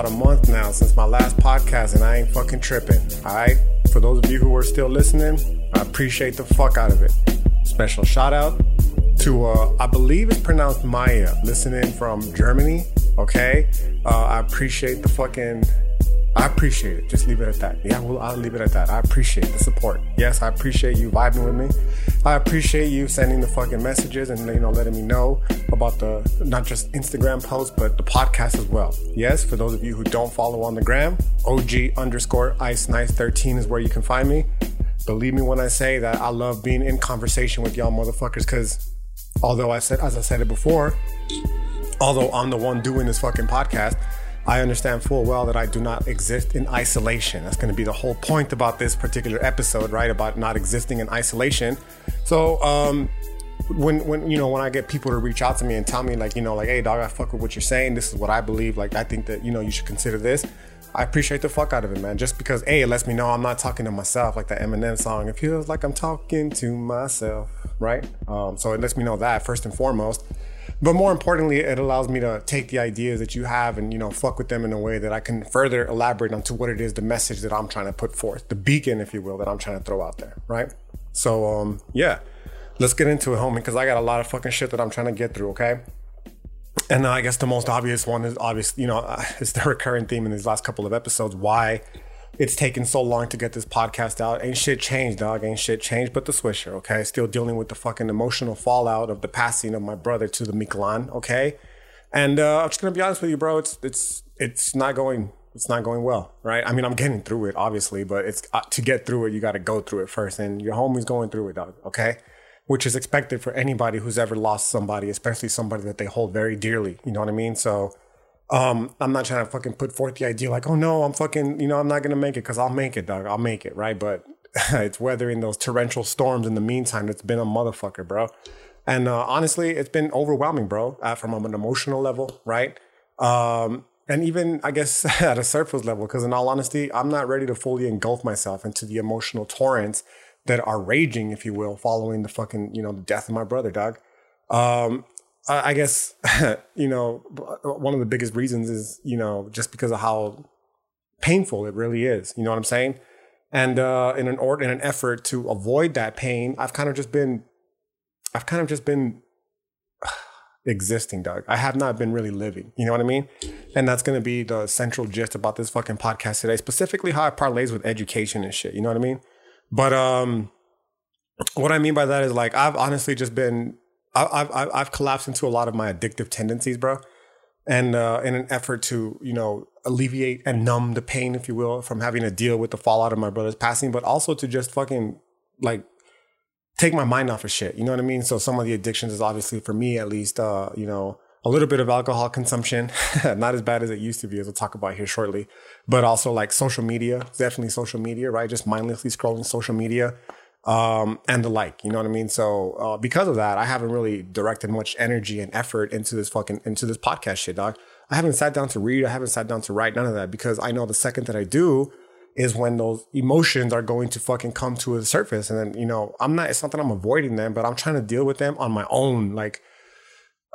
about a month now since my last podcast, and I ain't fucking tripping. Alright? For those of you who are still listening, I appreciate the fuck out of it. Special shout out to, uh, I believe it's pronounced Maya, listening from Germany. Okay? Uh, I appreciate the fucking I appreciate it. Just leave it at that. Yeah, well, I'll leave it at that. I appreciate the support. Yes, I appreciate you vibing with me. I appreciate you sending the fucking messages and you know letting me know about the not just Instagram posts but the podcast as well. Yes, for those of you who don't follow on the gram, OG underscore ice nice 13 is where you can find me. Believe me when I say that I love being in conversation with y'all motherfuckers because although I said as I said it before, although I'm the one doing this fucking podcast I understand full well that I do not exist in isolation. That's going to be the whole point about this particular episode, right? About not existing in isolation. So, um, when when you know when I get people to reach out to me and tell me like you know like hey dog I fuck with what you're saying this is what I believe like I think that you know you should consider this I appreciate the fuck out of it man just because a it lets me know I'm not talking to myself like that Eminem song it feels like I'm talking to myself right um, so it lets me know that first and foremost but more importantly, it allows me to take the ideas that you have and, you know, fuck with them in a way that I can further elaborate onto what it is, the message that I'm trying to put forth, the beacon, if you will, that I'm trying to throw out there. Right. So, um, yeah, let's get into it, homie, because I got a lot of fucking shit that I'm trying to get through. Okay. And uh, I guess the most obvious one is obvious, you know, uh, it's the recurring theme in these last couple of episodes. Why it's taken so long to get this podcast out. Ain't shit changed, dog. Ain't shit changed but the swisher, okay? Still dealing with the fucking emotional fallout of the passing of my brother to the Mictlan, okay? And uh, I'm just gonna be honest with you, bro. It's it's it's not going it's not going well, right? I mean, I'm getting through it, obviously, but it's uh, to get through it, you got to go through it first, and your homie's going through it, dog. Okay, which is expected for anybody who's ever lost somebody, especially somebody that they hold very dearly. You know what I mean? So um, I'm not trying to fucking put forth the idea like, oh no, I'm fucking, you know, I'm not gonna make it because I'll make it, dog. I'll make it, right? But it's weathering those torrential storms in the meantime. It's been a motherfucker, bro. And uh, honestly, it's been overwhelming, bro, uh, from an emotional level, right? Um, and even I guess at a surface level, because in all honesty, I'm not ready to fully engulf myself into the emotional torrents that are raging, if you will, following the fucking, you know, the death of my brother, dog. Um, I guess you know one of the biggest reasons is you know just because of how painful it really is. You know what I'm saying? And uh, in an or in an effort to avoid that pain, I've kind of just been, I've kind of just been existing, Doug. I have not been really living. You know what I mean? And that's gonna be the central gist about this fucking podcast today, specifically how it parlays with education and shit. You know what I mean? But um, what I mean by that is like I've honestly just been I've, I've, I've collapsed into a lot of my addictive tendencies, bro. And uh, in an effort to, you know, alleviate and numb the pain, if you will, from having to deal with the fallout of my brother's passing, but also to just fucking like take my mind off of shit. You know what I mean? So some of the addictions is obviously for me at least, uh, you know, a little bit of alcohol consumption, not as bad as it used to be, as we'll talk about here shortly, but also like social media, definitely social media, right? Just mindlessly scrolling social media um, and the like. You know what I mean? So uh, because of that, I haven't really directed much energy and effort into this fucking into this podcast shit, dog. I haven't sat down to read. I haven't sat down to write. None of that because I know the second that I do is when those emotions are going to fucking come to the surface, and then you know I'm not. It's not that I'm avoiding them, but I'm trying to deal with them on my own, like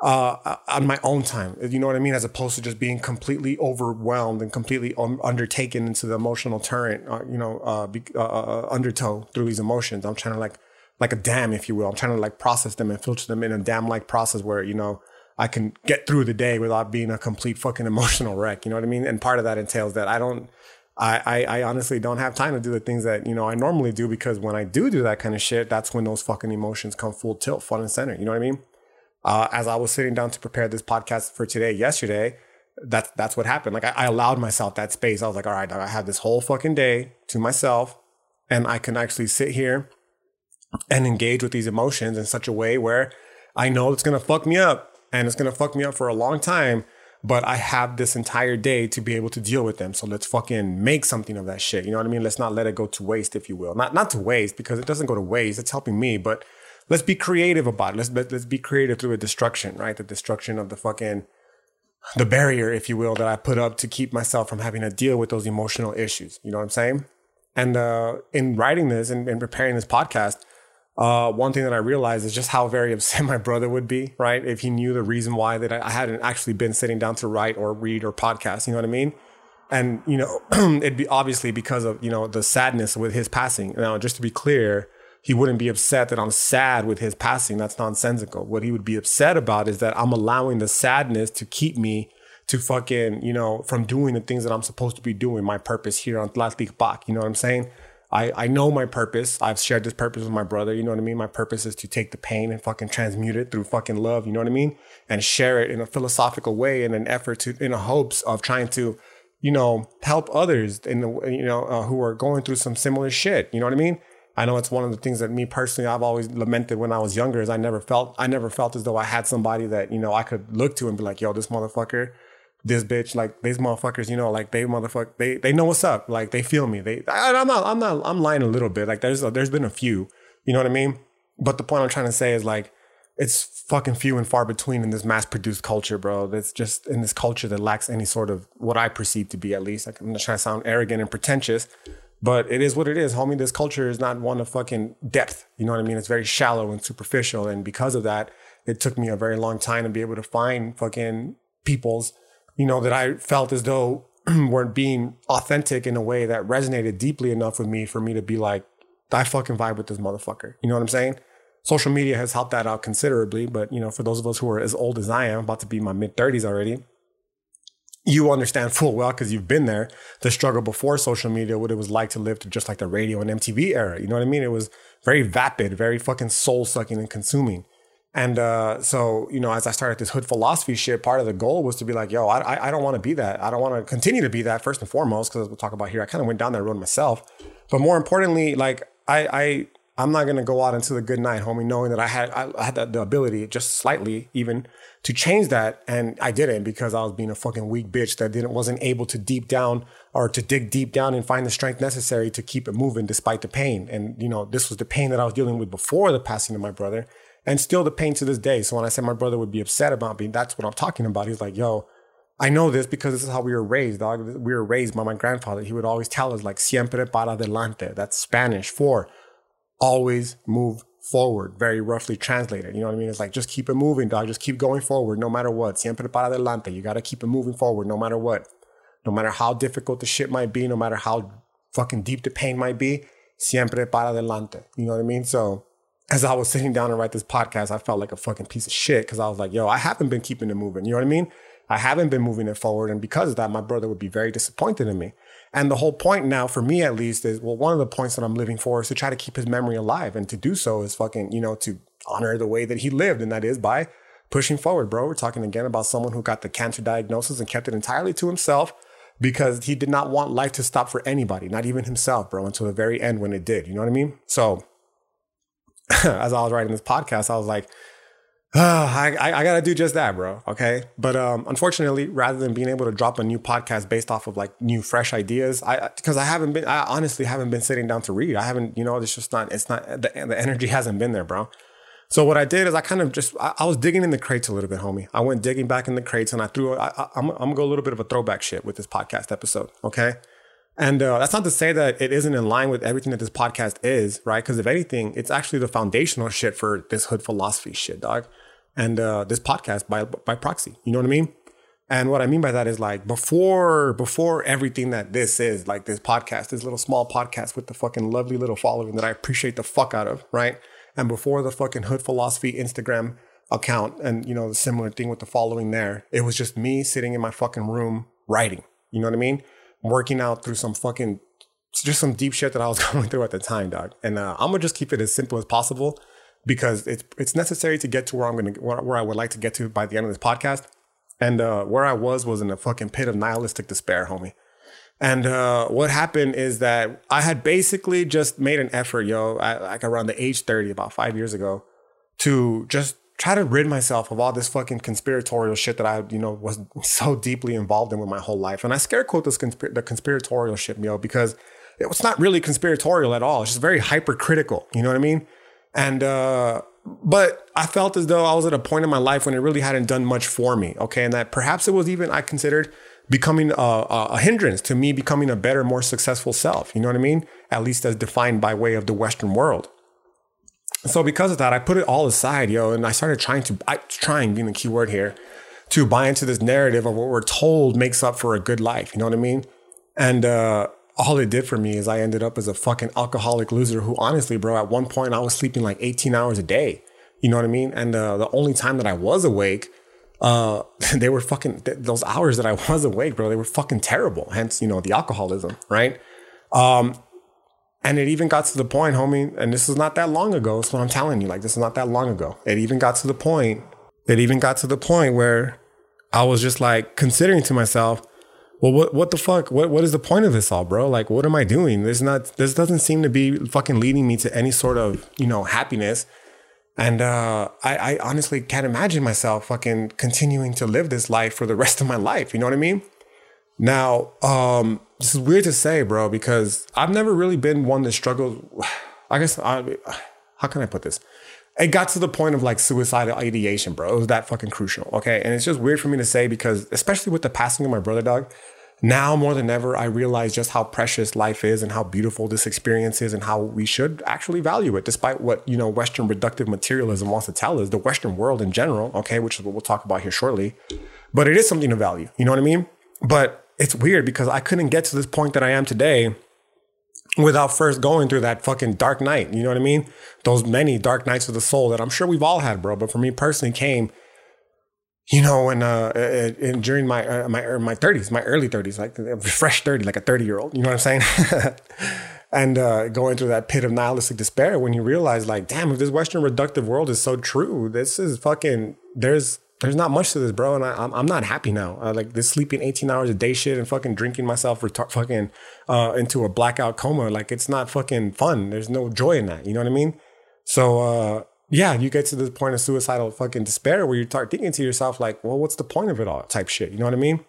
uh, on my own time. You know what I mean? As opposed to just being completely overwhelmed and completely un- undertaken into the emotional torrent, uh, you know, uh, be, uh, uh, uh, undertow through these emotions. I'm trying to like, like a dam, if you will. I'm trying to like process them and filter them in a dam like process where, you know, I can get through the day without being a complete fucking emotional wreck. You know what I mean? And part of that entails that I don't, I, I, I honestly don't have time to do the things that, you know, I normally do because when I do do that kind of shit, that's when those fucking emotions come full tilt, front and center. You know what I mean? Uh, as I was sitting down to prepare this podcast for today, yesterday, that's that's what happened. Like I, I, allowed myself that space. I was like, all right, I have this whole fucking day to myself, and I can actually sit here and engage with these emotions in such a way where I know it's gonna fuck me up, and it's gonna fuck me up for a long time. But I have this entire day to be able to deal with them. So let's fucking make something of that shit. You know what I mean? Let's not let it go to waste, if you will. Not not to waste because it doesn't go to waste. It's helping me, but let's be creative about it. Let's let's be creative through a destruction, right? The destruction of the fucking the barrier, if you will, that I put up to keep myself from having to deal with those emotional issues. You know what I'm saying? And uh, in writing this and, and preparing this podcast, uh, one thing that I realized is just how very upset my brother would be, right? If he knew the reason why that I hadn't actually been sitting down to write or read or podcast, you know what I mean? And, you know, it'd be obviously because of, you know, the sadness with his passing. Now, just to be clear, he wouldn't be upset that I'm sad with his passing. That's nonsensical. What he would be upset about is that I'm allowing the sadness to keep me to fucking, you know, from doing the things that I'm supposed to be doing, my purpose here on Tlalticpac. You know what I'm saying? I, I know my purpose. I've shared this purpose with my brother. You know what I mean? My purpose is to take the pain and fucking transmute it through fucking love. You know what I mean? And share it in a philosophical way in an effort to, in a hopes of trying to, you know, help others in the, you know, uh, who are going through some similar shit. You know what I mean? I know it's one of the things that me personally I've always lamented when I was younger is I never felt I never felt as though I had somebody that you know I could look to and be like, yo, this motherfucker this bitch, like these motherfuckers, you know, like they motherfucker, they they know what's up, like they feel me. They, I, am not, I'm not, I'm lying a little bit. Like there's, there's been a few, you know what I mean. But the point I'm trying to say is like, it's fucking few and far between in this mass produced culture, bro. That's just in this culture that lacks any sort of what I perceive to be at least. Like I'm not trying to sound arrogant and pretentious, but it is what it is, homie. This culture is not one of fucking depth. You know what I mean? It's very shallow and superficial, and because of that, it took me a very long time to be able to find fucking people's you know, that I felt as though weren't being authentic in a way that resonated deeply enough with me for me to be like, I fucking vibe with this motherfucker. You know what I'm saying? Social media has helped that out considerably, but you know, for those of us who are as old as I am, about to be my mid 30s already, you understand full well because you've been there the struggle before social media, what it was like to live to just like the radio and MTV era. You know what I mean? It was very vapid, very fucking soul sucking and consuming. And uh, so, you know, as I started this hood philosophy shit, part of the goal was to be like, yo, I, I don't want to be that. I don't want to continue to be that first and foremost, because we'll talk about here, I kind of went down that road myself. But more importantly, like I, I I'm not gonna go out into the good night, homie, knowing that I had I had the, the ability, just slightly even, to change that, and I didn't because I was being a fucking weak bitch that didn't wasn't able to deep down or to dig deep down and find the strength necessary to keep it moving despite the pain. And you know, this was the pain that I was dealing with before the passing of my brother and still the pain to this day. So when I said my brother would be upset about me, that's what I'm talking about. He's like, yo, I know this because this is how we were raised, dog. We were raised by my grandfather. He would always tell us like siempre para adelante. That's Spanish for always move forward, very roughly translated. You know what I mean? It's like just keep it moving, dog. Just keep going forward no matter what. Siempre para adelante. You gotta keep it moving forward no matter what. No matter how difficult the shit might be, no matter how fucking deep the pain might be, siempre para adelante. You know what I mean? So as I was sitting down to write this podcast, I felt like a fucking piece of shit because I was like, yo, I haven't been keeping it moving. You know what I mean? I haven't been moving it forward. And because of that, my brother would be very disappointed in me. And the whole point now, for me at least, is well, one of the points that I'm living for is to try to keep his memory alive. And to do so is fucking, you know, to honor the way that he lived. And that is by pushing forward, bro. We're talking again about someone who got the cancer diagnosis and kept it entirely to himself because he did not want life to stop for anybody, not even himself, bro, until the very end when it did. You know what I mean? So, as I was writing this podcast, I was like, I, I, I got to do just that, bro. Okay. But um, unfortunately, rather than being able to drop a new podcast based off of like new, fresh ideas, I, because I haven't been, I honestly haven't been sitting down to read. I haven't, you know, it's just not, it's not, the, the energy hasn't been there, bro. So what I did is I kind of just, I, I was digging in the crates a little bit, homie. I went digging back in the crates and I threw, I, I, I'm, I'm gonna go a little bit of a throwback shit with this podcast episode. Okay. And uh, that's not to say that it isn't in line with everything that this podcast is, right? Because if anything, it's actually the foundational shit for this hood philosophy shit, dog. And uh, this podcast by by proxy, you know what I mean? And what I mean by that is like before before everything that this is, like this podcast, this little small podcast with the fucking lovely little following that I appreciate the fuck out of, right? And before the fucking hood philosophy Instagram account and you know the similar thing with the following there, it was just me sitting in my fucking room writing. You know what I mean? working out through some fucking just some deep shit that I was going through at the time, dog. And uh, I'm gonna just keep it as simple as possible because it's it's necessary to get to where I'm gonna where, where I would like to get to by the end of this podcast. And uh, where I was was in a fucking pit of nihilistic despair, homie. And uh, what happened is that I had basically just made an effort, yo, at, like around the age 30, about five years ago, to just try to rid myself of all this fucking conspiratorial shit that I, you know, was so deeply involved in with my whole life. And I scare quote this conspir- the conspiratorial shit, yo, because it was not really conspiratorial at all. It's just very hypercritical. You know what I mean? And uh, but I felt as though I was at a point in my life when it really hadn't done much for me. Okay, and that perhaps it was even I considered becoming a, a, hindrance to me becoming a better, more successful self. You know what I mean? At least as defined by way of the Western world. So because of that, I put it all aside, yo, and I started trying to, I trying being the key word here, to buy into this narrative of what we're told makes up for a good life. You know what I mean? And uh, all it did for me is I ended up as a fucking alcoholic loser who, honestly, bro, at one point I was sleeping like 18 hours a day. You know what I mean? And uh, the only time that I was awake, uh, they were fucking th- those hours that I was awake, bro. They were fucking terrible. Hence, you know, the alcoholism, right? Um, and it even got to the point, homie, and this is not that long ago. That's what I'm telling you. Like, this is not that long ago. It even got to the point, it even got to the point where I was just like considering to myself, well, what, what the fuck? What, what is the point of this all, bro? Like, what am I doing? This not, this doesn't seem to be fucking leading me to any sort of, you know, happiness. And uh, I, I honestly can't imagine myself fucking continuing to live this life for the rest of my life. You know what I mean? Now, um, this is weird to say, bro, because I've never really been one that struggled. I guess I, how can I put this? It got to the point of like suicidal ideation, bro. It was that fucking crucial. Okay. And it's just weird for me to say because, especially with the passing of my brother, dog, now more than ever, I realize just how precious life is and how beautiful this experience is and how we should actually value it, despite what, you know, Western reductive materialism wants to tell us, the Western world in general, okay, which is what we'll talk about here shortly. But it is something to value. You know what I mean? But it's weird because I couldn't get to this point that I am today without first going through that fucking dark night. You know what I mean? Those many dark nights of the soul that I'm sure we've all had, bro. But for me personally, came, you know, when uh, in, during my uh, my er, my 30s, my early 30s, like fresh 30, like a 30 year old. You know what I'm saying? and uh, going through that pit of nihilistic despair when you realize, like, damn, if this Western reductive world is so true, this is fucking. There's there's not much to this, bro. And I, am I'm not happy now. Uh, like this sleeping 18 hours a day shit and fucking drinking myself retar- fucking uh, into a blackout coma. Like it's not fucking fun. There's no joy in that. You know what I mean? So uh, yeah, you get to the point of suicidal fucking despair where you start thinking to yourself like, well, what's the point of it all? Type shit. You know what I mean?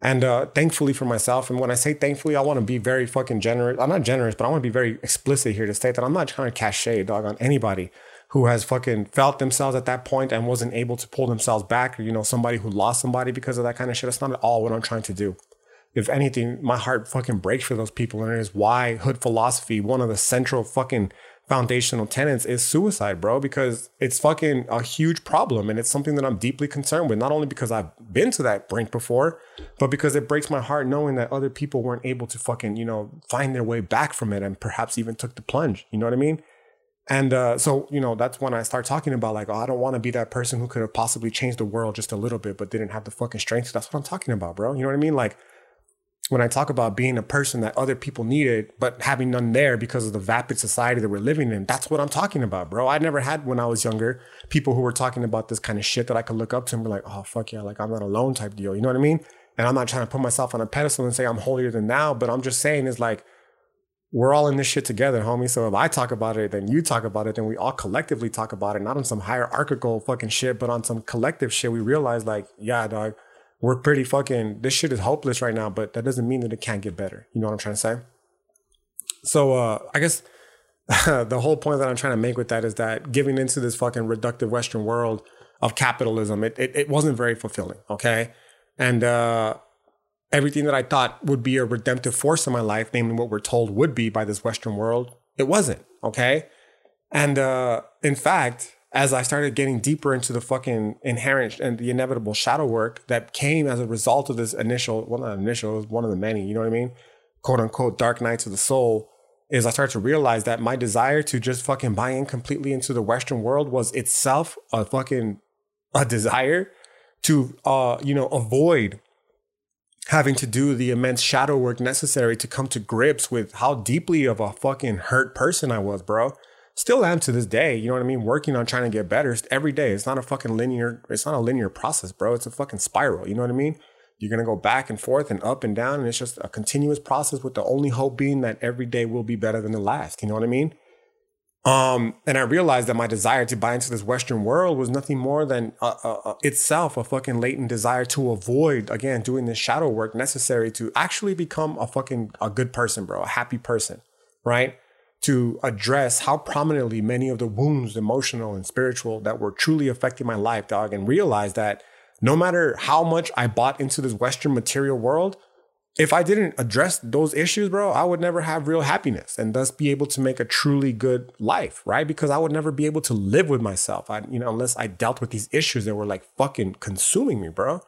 And uh, thankfully for myself, and when I say thankfully, I want to be very fucking generous. I'm not generous, but I want to be very explicit here to state that I'm not trying to cachet dog on anybody who has fucking felt themselves at that point and wasn't able to pull themselves back, or you know, somebody who lost somebody because of that kind of shit. That's not at all what I'm trying to do. If anything, my heart fucking breaks for those people, and it is why hood philosophy, one of the central fucking foundational tenets is suicide, bro, because it's fucking a huge problem and it's something that I'm deeply concerned with. Not only because I've been to that brink before, but because it breaks my heart knowing that other people weren't able to fucking, you know, find their way back from it and perhaps even took the plunge. You know what I mean? And uh, so, you know, that's when I start talking about like, oh, I don't want to be that person who could have possibly changed the world just a little bit, but didn't have the fucking strength. That's what I'm talking about, bro. You know what I mean? Like when I talk about being a person that other people needed, but having none there because of the vapid society that we're living in, that's what I'm talking about, bro. I never had when I was younger people who were talking about this kind of shit that I could look up to and be like, oh, fuck yeah, like I'm not alone type deal. You know what I mean? And I'm not trying to put myself on a pedestal and say I'm holier than thou, but I'm just saying is like, we're all in this shit together, homie. So if I talk about it, then you talk about it, then we all collectively talk about it, not on some hierarchical fucking shit, but on some collective shit. We realize like, yeah, dog, we're pretty fucking, this shit is hopeless right now, but that doesn't mean that it can't get better. You know what I'm trying to say? So uh, I guess the whole point that I'm trying to make with that is that giving into this fucking reductive Western world of capitalism, it, it, it wasn't very fulfilling. Okay. And, uh, everything that I thought would be a redemptive force in my life, namely what we're told would be by this Western world, it wasn't. Okay. And uh, in fact, as I started getting deeper into the fucking inherent and the inevitable shadow work that came as a result of this initial, well, not initial, it was one of the many, you know what I mean? Quote unquote, dark nights of the soul, is I started to realize that my desire to just fucking buy in completely into the Western world was itself a fucking a desire to, uh, you know, avoid having to do the immense shadow work necessary to come to grips with how deeply of a fucking hurt person I was, bro. Still am to this day, you know what I mean? Working on trying to get better every day. It's not a fucking linear, it's not a linear process, bro. It's a fucking spiral, you know what I mean? You're gonna go back and forth and up and down, and it's just a continuous process with the only hope being that every day will be better than the last, you know what I mean? Um, and I realized that my desire to buy into this Western world was nothing more than uh, uh, uh, itself a fucking latent desire to avoid, again, doing this shadow work necessary to actually become a fucking a good person, bro, a happy person, right? To address how prominently many of the wounds, emotional and spiritual, that were truly affecting my life, dog, and realize that no matter how much I bought into this Western material world, if I didn't address those issues, bro, I would never have real happiness and thus be able to make a truly good life, right? Because I would never be able to live with myself, I, you know, unless I dealt with these issues that were like fucking consuming me, bro.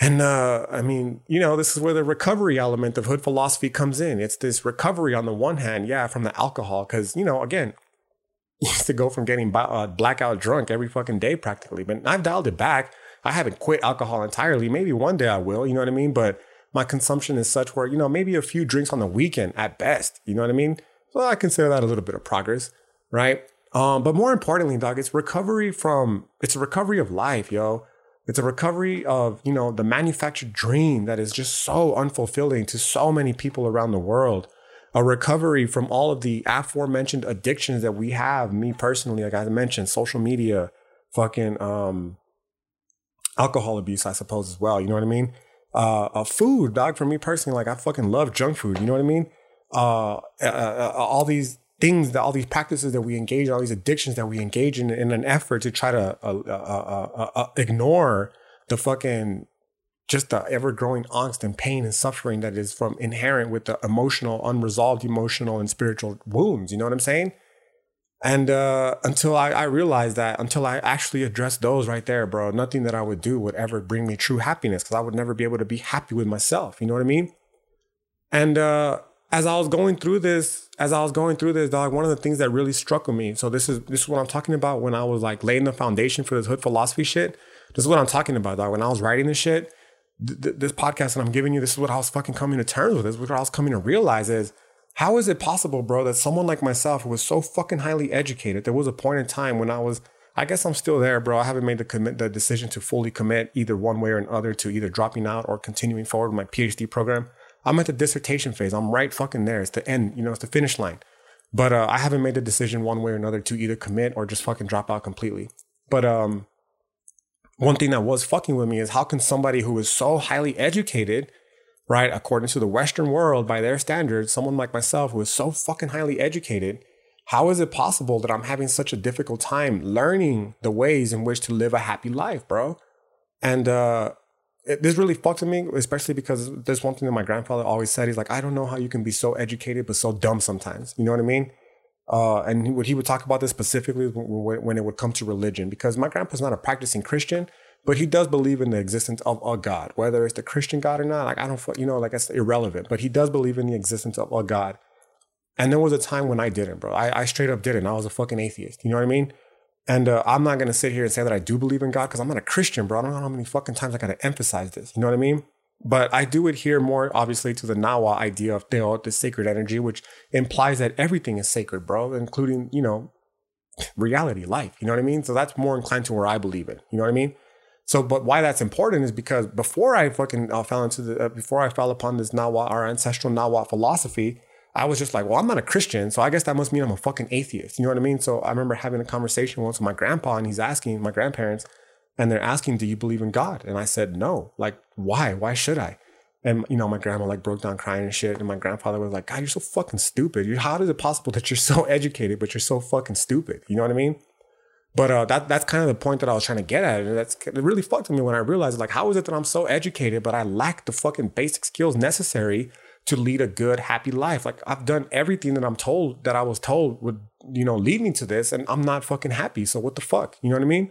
And uh, I mean, you know, this is where the recovery element of hood philosophy comes in. It's this recovery on the one hand, yeah, from the alcohol, because you know, again, used to go from getting uh, blackout drunk every fucking day practically, but I've dialed it back. I haven't quit alcohol entirely. Maybe one day I will, you know what I mean? But my consumption is such where, you know, maybe a few drinks on the weekend at best, you know what I mean? So I consider that a little bit of progress, right? Um, but more importantly, dog, it's recovery from, it's a recovery of life, yo. It's a recovery of, you know, the manufactured dream that is just so unfulfilling to so many people around the world. A recovery from all of the aforementioned addictions that we have, me personally, like I mentioned, social media, fucking um alcohol abuse, I suppose, as well. You know what I mean? Uh, uh food, dog, for me personally, like I fucking love junk food. You know what I mean? Uh, uh, uh all these things that all these practices that we engage all these addictions that we engage in, in an effort to try to uh, uh, uh, uh ignore the fucking just the ever growing angst and pain and suffering that is from inherent with the emotional, unresolved emotional and spiritual wounds. You know what I'm saying? And uh, until I, I realized that, until I actually addressed those right there, bro, nothing that I would do would ever bring me true happiness because I would never be able to be happy with myself. You know what I mean? And uh, as I was going through this, as I was going through this, dog, one of the things that really struck with me. So this is this is what I'm talking about when I was like laying the foundation for this hood philosophy shit. This is what I'm talking about, dog. When I was writing this shit, th- th- this podcast that I'm giving you, this is what I was fucking coming to terms with. This is what I was coming to realize is how is it possible, bro, that someone like myself who was so fucking highly educated, there was a point in time when I was, I guess I'm still there, bro. I haven't made the commit, the decision to fully commit either one way or another to either dropping out or continuing forward with my PhD program. I'm at the dissertation phase. I'm right fucking there. It's the end, you know, it's the finish line. But uh, I haven't made the decision one way or another to either commit or just fucking drop out completely. But um, one thing that was fucking with me is how can somebody who is so highly educated, right, according to the Western world by their standards, someone like myself who is so fucking highly educated, how is it possible that I'm having such a difficult time learning the ways in which to live a happy life, bro? And uh, it, this really fucked with me, especially because there's one thing that my grandfather always said. He's like, I don't know how you can be so educated but so dumb sometimes. You know what I mean? Uh, and he would, he would talk about this specifically when, when it would come to religion, because my grandpa's not a practicing Christian, but he does believe in the existence of a God, whether it's the Christian God or not. Like I don't, you know, like it's irrelevant. But he does believe in the existence of a God. And there was a time when I didn't, bro. I, I straight up didn't. I was a fucking atheist. You know what I mean? And uh, I'm not going to sit here and say that I do believe in God because I'm not a Christian, bro. I don't know how many fucking times I got to emphasize this. You know what I mean? But I do adhere more, obviously, to the Nahua idea of Teo, the sacred energy, which implies that everything is sacred, bro, including, you know, reality, life. You know what I mean? So that's more inclined to where I believe in. You know what I mean? So, but why that's important is because before I fucking uh, fell into the, uh, before I fell upon this Nahua, our ancestral Nahua philosophy, I was just like, well, I'm not a Christian, so I guess that must mean I'm a fucking atheist. You know what I mean? So I remember having a conversation once with my grandpa, and he's asking my grandparents, and they're asking, "Do you believe in God?" And I said, "No." Like, why? Why should I? And you know, my grandma like broke down crying and shit, and my grandfather was like, "God, you're so fucking stupid. How is it possible that you're so educated but you're so fucking stupid?" You know what I mean? But uh, that that's kind of the point that I was trying to get at. And that's it really fucked me when I realized like, how is it that I'm so educated but I lack the fucking basic skills necessary to lead a good, happy life. Like I've done everything that I'm told that I was told would, you know, lead me to this, and I'm not fucking happy. So what the fuck? You know what I mean?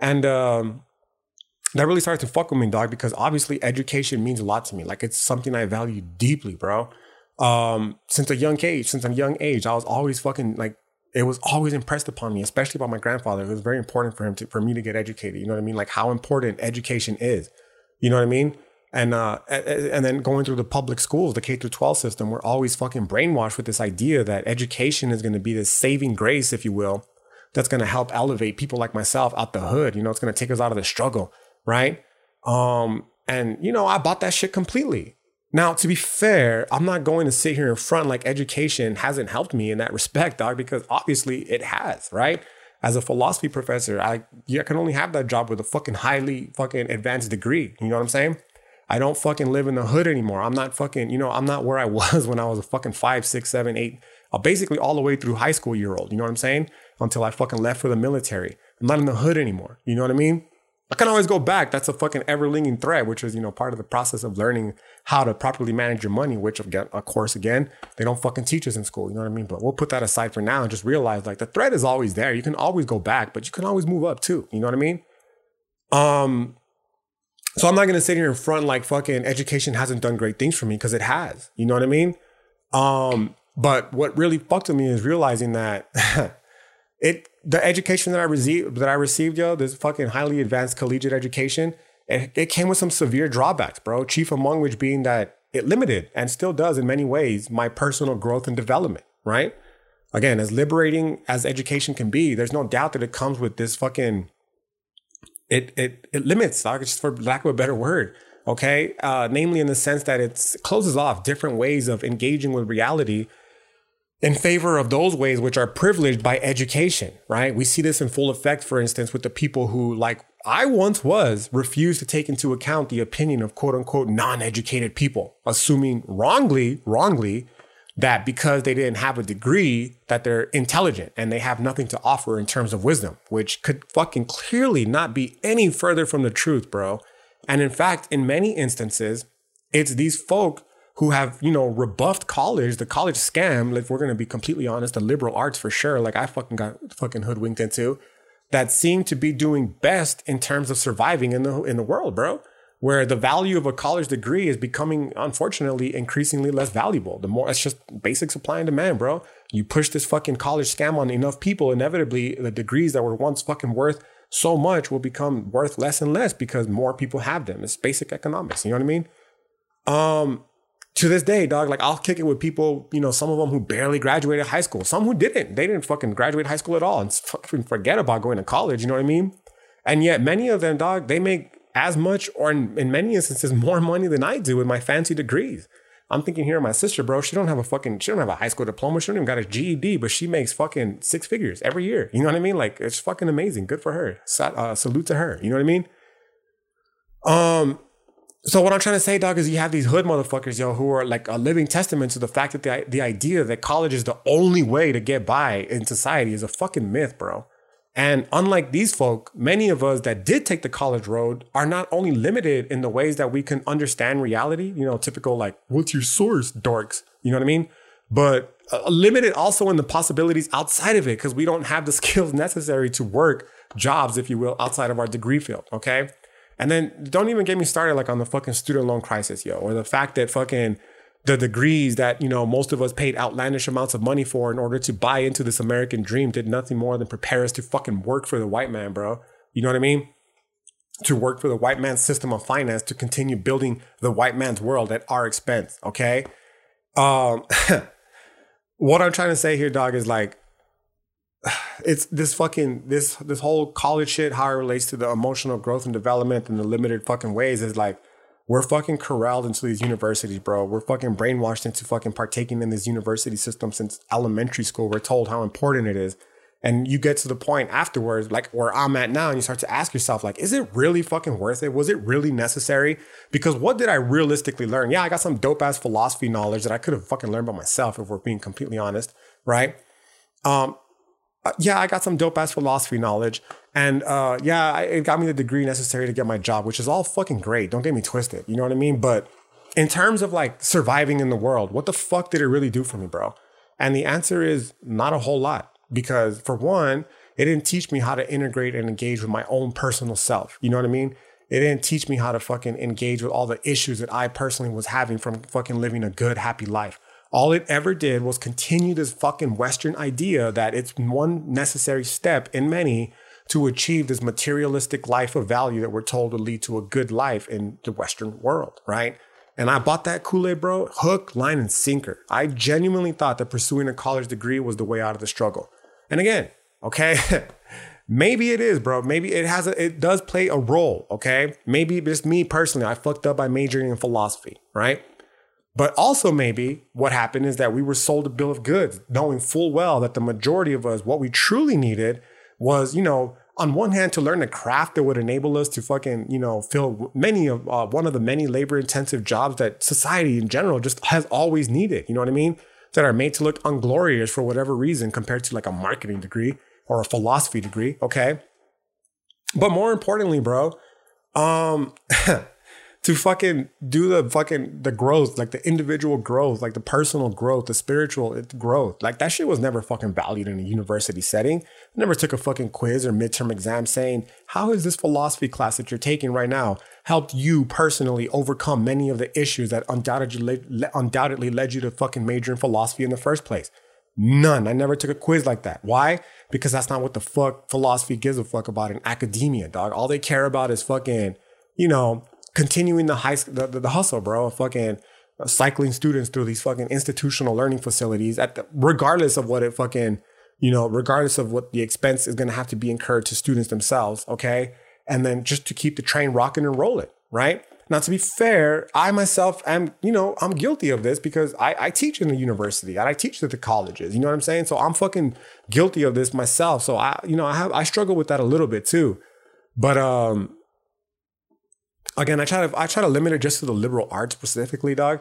And um, that really started to fuck with me, dog, because obviously education means a lot to me. Like it's something I value deeply, bro. Um, since a young age, since a young age, I was always fucking like it was always impressed upon me, especially by my grandfather. It was very important for him to for me to get educated. You know what I mean? Like how important education is. You know what I mean? And uh, and then going through the public schools, the K through 12 system, we're always fucking brainwashed with this idea that education is going to be this saving grace, if you will, that's going to help elevate people like myself out the hood. You know, it's going to take us out of the struggle, right? Um, and you know, I bought that shit completely. Now, to be fair, I'm not going to sit here in front like education hasn't helped me in that respect, dog, because obviously it has, right? As a philosophy professor, I, I can only have that job with a fucking highly fucking advanced degree. You know what I'm saying? I don't fucking live in the hood anymore. I'm not fucking, you know, I'm not where I was when I was a fucking five, six, seven, eight, uh, basically all the way through high school year old. You know what I'm saying? Until I fucking left for the military. I'm not in the hood anymore. You know what I mean? I can always go back. That's a fucking ever-linking thread, which is, you know, part of the process of learning how to properly manage your money, which again, of course, again, they don't fucking teach us in school. You know what I mean? But we'll put that aside for now and just realize like the thread is always there. You can always go back, but you can always move up too. You know what I mean? Um, so I'm not gonna sit here in front like fucking education hasn't done great things for me because it has. You know what I mean? Um, but what really fucked with me is realizing that it the education that I received that I received, yo, this fucking highly advanced collegiate education, it, it came with some severe drawbacks, bro. Chief among which being that it limited and still does in many ways my personal growth and development, right? Again, as liberating as education can be, there's no doubt that it comes with this fucking it it it limits, dog, just for lack of a better word. Okay. Uh, namely in the sense that it closes off different ways of engaging with reality in favor of those ways which are privileged by education, right? We see this in full effect, for instance, with the people who, like I once was, refused to take into account the opinion of quote unquote non educated people, assuming wrongly, wrongly, that because they didn't have a degree, that they're intelligent and they have nothing to offer in terms of wisdom, which could fucking clearly not be any further from the truth, bro. And in fact, in many instances, it's these folk who have, you know, rebuffed college, the college scam, like we're gonna be completely honest, the liberal arts for sure, like I fucking got fucking hoodwinked into, that seem to be doing best in terms of surviving in the in the world, bro. Where the value of a college degree is becoming, unfortunately, increasingly less valuable. The more it's just basic supply and demand, bro. You push this fucking college scam on enough people, inevitably the degrees that were once fucking worth so much will become worth less and less because more people have them. It's basic economics. You know what I mean? Um, to this day, dog, like I'll kick it with people, you know, some of them who barely graduated high school, some who didn't. They didn't fucking graduate high school at all and fucking forget about going to college. You know what I mean? And yet, many of them, dog, they make as much or in, in many instances more money than I do with my fancy degrees. I'm thinking here my sister, bro. She don't have a fucking, she don't have a high school diploma. She don't even got a GED, but she makes fucking six figures every year. You know what I mean? Like it's fucking amazing. Good for her. Uh, salute to her. You know what I mean? Um, so what I'm trying to say, dog, is you have these hood motherfuckers, yo, who are like a living testament to the fact that the the idea that college is the only way to get by in society is a fucking myth, bro. And unlike these folk, many of us that did take the college road are not only limited in the ways that we can understand reality, you know, typical like, what's your source, dorks? You know what I mean? But uh, limited also in the possibilities outside of it because we don't have the skills necessary to work jobs, if you will, outside of our degree field. Okay. And then don't even get me started like on the fucking student loan crisis, yo, or the fact that fucking the degrees that, you know, most of us paid outlandish amounts of money for in order to buy into this American dream did nothing more than prepare us to fucking work for the white man, bro. You know what I mean? To work for the white man's system of finance to continue building the white man's world at our expense, okay? Um what I'm trying to say here, dog, is like it's this fucking this this whole college shit how it relates to the emotional growth and development and the limited fucking ways is like we're fucking corralled into these universities, bro. We're fucking brainwashed into fucking partaking in this university system since elementary school. We're told how important it is. And you get to the point afterwards, like where I'm at now, and you start to ask yourself, like, is it really fucking worth it? Was it really necessary? Because what did I realistically learn? Yeah, I got some dope ass philosophy knowledge that I could have fucking learned by myself, if we're being completely honest, right? Um, uh, yeah, I got some dope ass philosophy knowledge. And uh, yeah, it got me the degree necessary to get my job, which is all fucking great. Don't get me twisted. You know what I mean? But in terms of like surviving in the world, what the fuck did it really do for me, bro? And the answer is not a whole lot. Because for one, it didn't teach me how to integrate and engage with my own personal self. You know what I mean? It didn't teach me how to fucking engage with all the issues that I personally was having from fucking living a good, happy life. All it ever did was continue this fucking Western idea that it's one necessary step in many to achieve this materialistic life of value that we're told to lead to a good life in the Western world, right? And I bought that Kool Aid, bro, hook, line, and sinker. I genuinely thought that pursuing a college degree was the way out of the struggle. And again, okay, maybe it is, bro. Maybe it has a, it does play a role, okay? Maybe just me personally, I fucked up by majoring in philosophy, right? But also, maybe what happened is that we were sold a bill of goods, knowing full well that the majority of us, what we truly needed was, you know, on one hand, to learn a craft that would enable us to fucking, you know, fill many of uh, one of the many labor intensive jobs that society in general just has always needed. You know what I mean? That are made to look unglorious for whatever reason compared to like a marketing degree or a philosophy degree. Okay. But more importantly, bro, um, to fucking do the fucking the growth, like the individual growth, like the personal growth, the spiritual growth. Like that shit was never fucking valued in a university setting. I never took a fucking quiz or midterm exam saying, how is this philosophy class that you're taking right now helped you personally overcome many of the issues that undoubtedly undoubtedly led you to fucking major in philosophy in the first place? None. I never took a quiz like that. Why? Because that's not what the fuck philosophy gives a fuck about in academia, dog. All they care about is fucking, you know, continuing the high the, the, the hustle, bro. Fucking uh, cycling students through these fucking institutional learning facilities at the, regardless of what it fucking, you know, regardless of what the expense is going to have to be incurred to students themselves, okay? And then just to keep the train rocking and rolling, right? Now, to be fair, I myself am, you know, I'm guilty of this because I, I teach in the university and I teach at the colleges. You know what I'm saying? So I'm fucking guilty of this myself. So I, you know, I have I struggle with that a little bit too. But um again, I try to I try to limit it just to the liberal arts specifically, dog.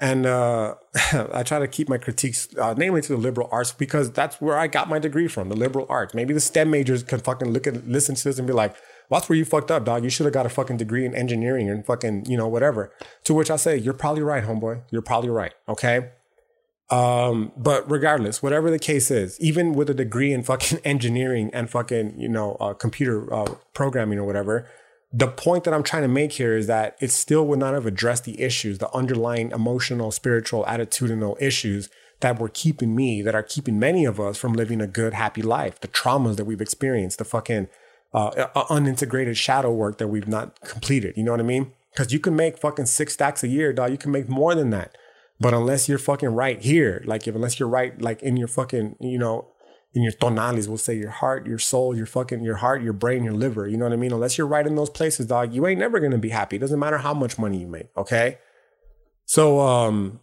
And uh, I try to keep my critiques, uh, namely to the liberal arts, because that's where I got my degree from, the liberal arts. Maybe the STEM majors can fucking look at, listen to this and be like, well, that's where you fucked up, dog. You should have got a fucking degree in engineering and fucking, you know, whatever. To which I say, you're probably right, homeboy. You're probably right. Okay. Um, but regardless, whatever the case is, even with a degree in fucking engineering and fucking, you know, uh, computer uh, programming or whatever, the point that I'm trying to make here is that it still would not have addressed the issues, the underlying emotional, spiritual, attitudinal issues that were keeping me, that are keeping many of us from living a good, happy life, the traumas that we've experienced, the fucking uh, unintegrated shadow work that we've not completed. You know what I mean? Because you can make fucking six stacks a year, dog. You can make more than that. But unless you're fucking right here, like if unless you're right, like in your fucking, you know, in your tonales, we'll say your heart, your soul, your fucking, your heart, your brain, your liver. You know what I mean? Unless you're right in those places, dog, you ain't never gonna be happy. It doesn't matter how much money you make. Okay. So, um,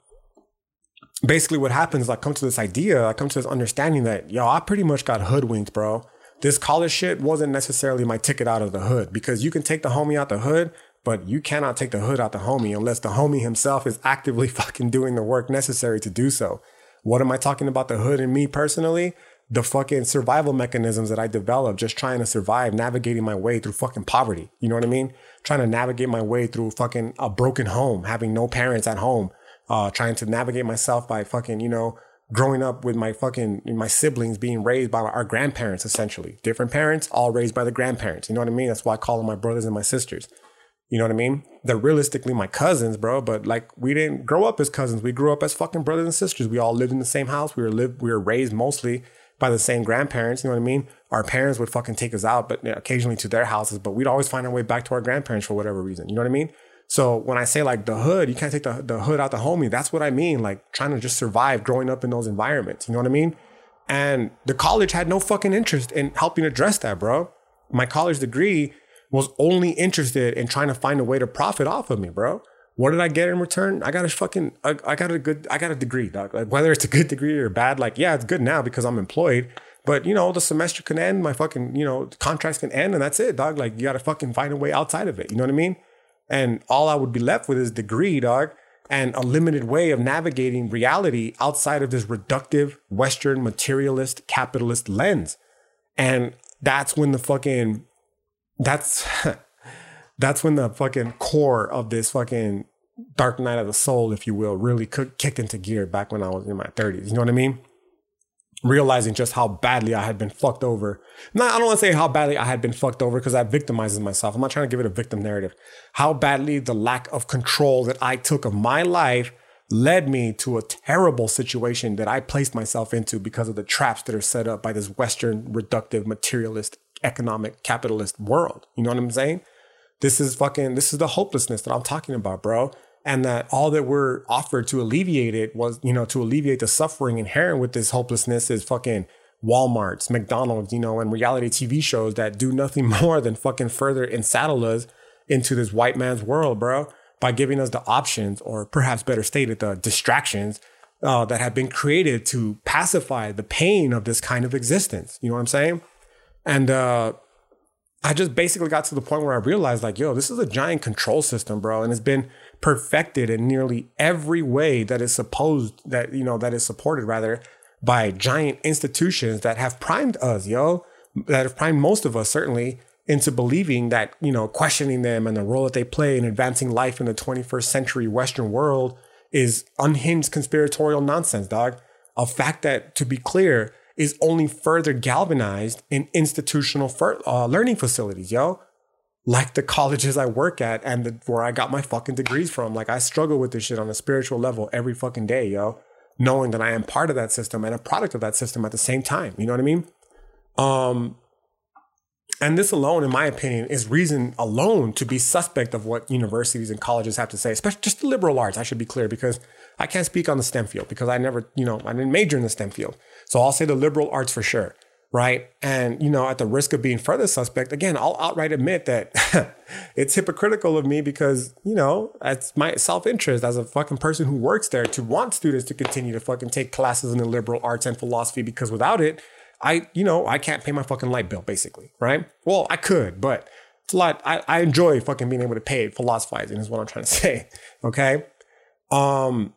basically what happens, I come to this idea, I come to this understanding that, yo, I pretty much got hoodwinked, bro this college shit wasn't necessarily my ticket out of the hood because you can take the homie out the hood, but you cannot take the hood out the homie unless the homie himself is actively fucking doing the work necessary to do so. What am I talking about the hood and me personally? The fucking survival mechanisms that I developed just trying to survive, navigating my way through fucking poverty. You know what I mean? Trying to navigate my way through fucking a broken home, having no parents at home, uh, trying to navigate myself by fucking, you know, growing up with my fucking my siblings being raised by our grandparents essentially. Different parents all raised by the grandparents. You know what i mean? That's why i call them my brothers and my sisters. You know what i mean? They're realistically my cousins bro but like we didn't grow up as cousins. We grew up as fucking brothers and sisters. We all lived in the same house. We were lived we were raised mostly by the same grandparents you know what i mean our parents would fucking take us out but you know, occasionally to their houses but we'd always find our way back to our grandparents for whatever reason you know what i mean so when I say like the hood, you can't take the, the hood out the homie. That's what I mean. Like trying to just survive growing up in those environments. You know what I mean? And the college had no fucking interest in helping address that, bro. My college degree was only interested in trying to find a way to profit off of me, bro. What did I get in return? I got a fucking, I, I got a good, I got a degree, dog. Like whether it's a good degree or bad, like yeah, it's good now because I'm employed. But you know, the semester can end, my fucking, you know, contracts can end, and that's it, dog. Like you got to fucking find a way outside of it. You know what I mean? And all I would be left with is degree, dog, and a limited way of navigating reality outside of this reductive Western materialist capitalist lens. And that's when the fucking, that's, that's when the fucking core of this fucking dark night of the soul, if you will, really kicked into gear back when I was in my 30s. You know what I mean? realizing just how badly I had been fucked over. Not, I don't want to say how badly I had been fucked over because that victimizes myself. I'm not trying to give it a victim narrative. How badly the lack of control that I took of my life led me to a terrible situation that I placed myself into because of the traps that are set up by this Western reductive materialist economic capitalist world. You know what I'm saying? This is fucking, this is the hopelessness that I'm talking about, bro and that all that we're offered to alleviate it was, you know, to alleviate the suffering inherent with this hopelessness is fucking Walmarts, McDonald's, you know, and reality TV shows that do nothing more than fucking further ensaddle us into this white man's world, bro, by giving us the options, or perhaps better stated, the distractions uh, that have been created to pacify the pain of this kind of existence. You know what I'm saying? And uh, I just basically got to the point where I realized, like, yo, this is a giant control system, bro, and it's been perfected in nearly every way that is supposed that you know that is supported rather by giant institutions that have primed us, yo, that have primed most of us certainly into believing that, you know, questioning them and the role that they play in advancing life in the 21st century Western world is unhinged conspiratorial nonsense, dog. A fact that, to be clear, is only further galvanized in institutional uh, learning facilities, yo. Like the colleges I work at and the, where I got my fucking degrees from. Like I struggle with this shit on a spiritual level every fucking day, yo. Knowing that I am part of that system and a product of that system at the same time. You know what I mean? Um, and this alone, in my opinion, is reason alone to be suspect of what universities and colleges have to say, especially just the liberal arts. I should be clear because I can't speak on the STEM field because I never, you know, I didn't major in the STEM field. So I'll say the liberal arts for sure. Right. And, you know, at the risk of being further suspect, again, I'll outright admit that it's hypocritical of me because, you know, it's my self interest as a fucking person who works there to want students to continue to fucking take classes in the liberal arts and philosophy because without it, I, you know, I can't pay my fucking light bill, basically, right? Well, I could, but it's a lot. I, I enjoy fucking being able to pay it, philosophizing is what I'm trying to say. Okay. Um,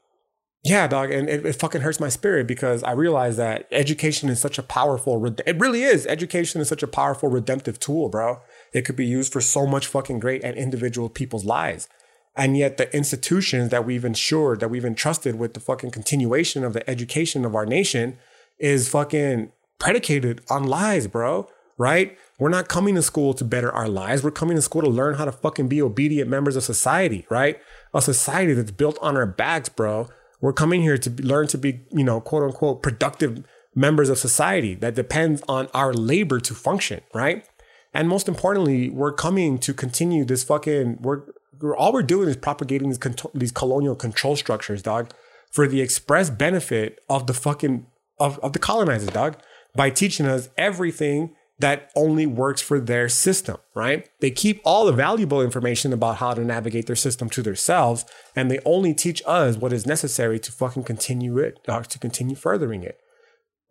yeah, dog, and it, it fucking hurts my spirit because I realize that education is such a powerful. It really is. Education is such a powerful redemptive tool, bro. It could be used for so much fucking great and individual people's lives. And yet, the institutions that we've ensured, that we've entrusted with the fucking continuation of the education of our nation is fucking predicated on lies, bro. Right? We're not coming to school to better our lives. We're coming to school to learn how to fucking be obedient members of society, right? A society that's built on our backs, bro. We're coming here to learn to be, you know, quote unquote, productive members of society that depends on our labor to function, right? And most importantly, we're coming to continue this fucking, we're, we're all we're doing is propagating these, these colonial control structures, dog, for the express benefit of the fucking, of, of the colonizers, dog by teaching us everything that only works for their system, right? They keep all the valuable information about how to navigate their system to themselves, and they only teach us what is necessary to fucking continue it, uh, to continue furthering it.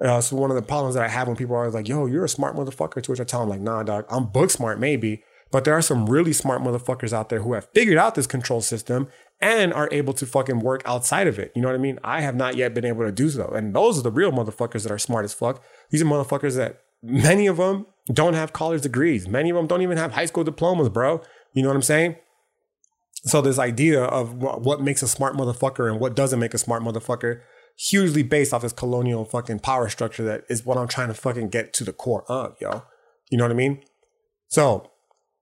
Uh, so one of the problems that I have when people are like, "Yo, you're a smart motherfucker," to which I tell them like, "Nah, dog, I'm book smart maybe, but there are some really smart motherfuckers out there who have figured out this control system and are able to fucking work outside of it. You know what I mean? I have not yet been able to do so. And those are the real motherfuckers that are smart as fuck. These are motherfuckers that many of them don't have college degrees. Many of them don't even have high school diplomas, bro. You know what I'm saying? So this idea of what makes a smart motherfucker and what doesn't make a smart motherfucker hugely based off this colonial fucking power structure that is what I'm trying to fucking get to the core of, yo. You know what I mean? So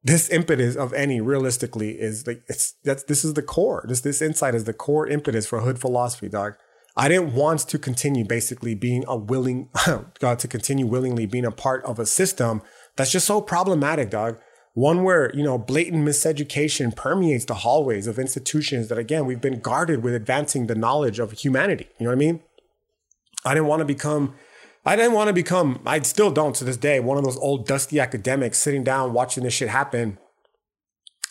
this impetus of any realistically is like it's that's this is the core. This this insight is the core impetus for hood philosophy, dog. I didn't want to continue basically being a willing God to continue willingly being a part of a system that's just so problematic, dog. One where, you know, blatant miseducation permeates the hallways of institutions that again we've been guarded with advancing the knowledge of humanity. You know what I mean? I didn't want to become I didn't want to become, I still don't to this day, one of those old dusty academics sitting down watching this shit happen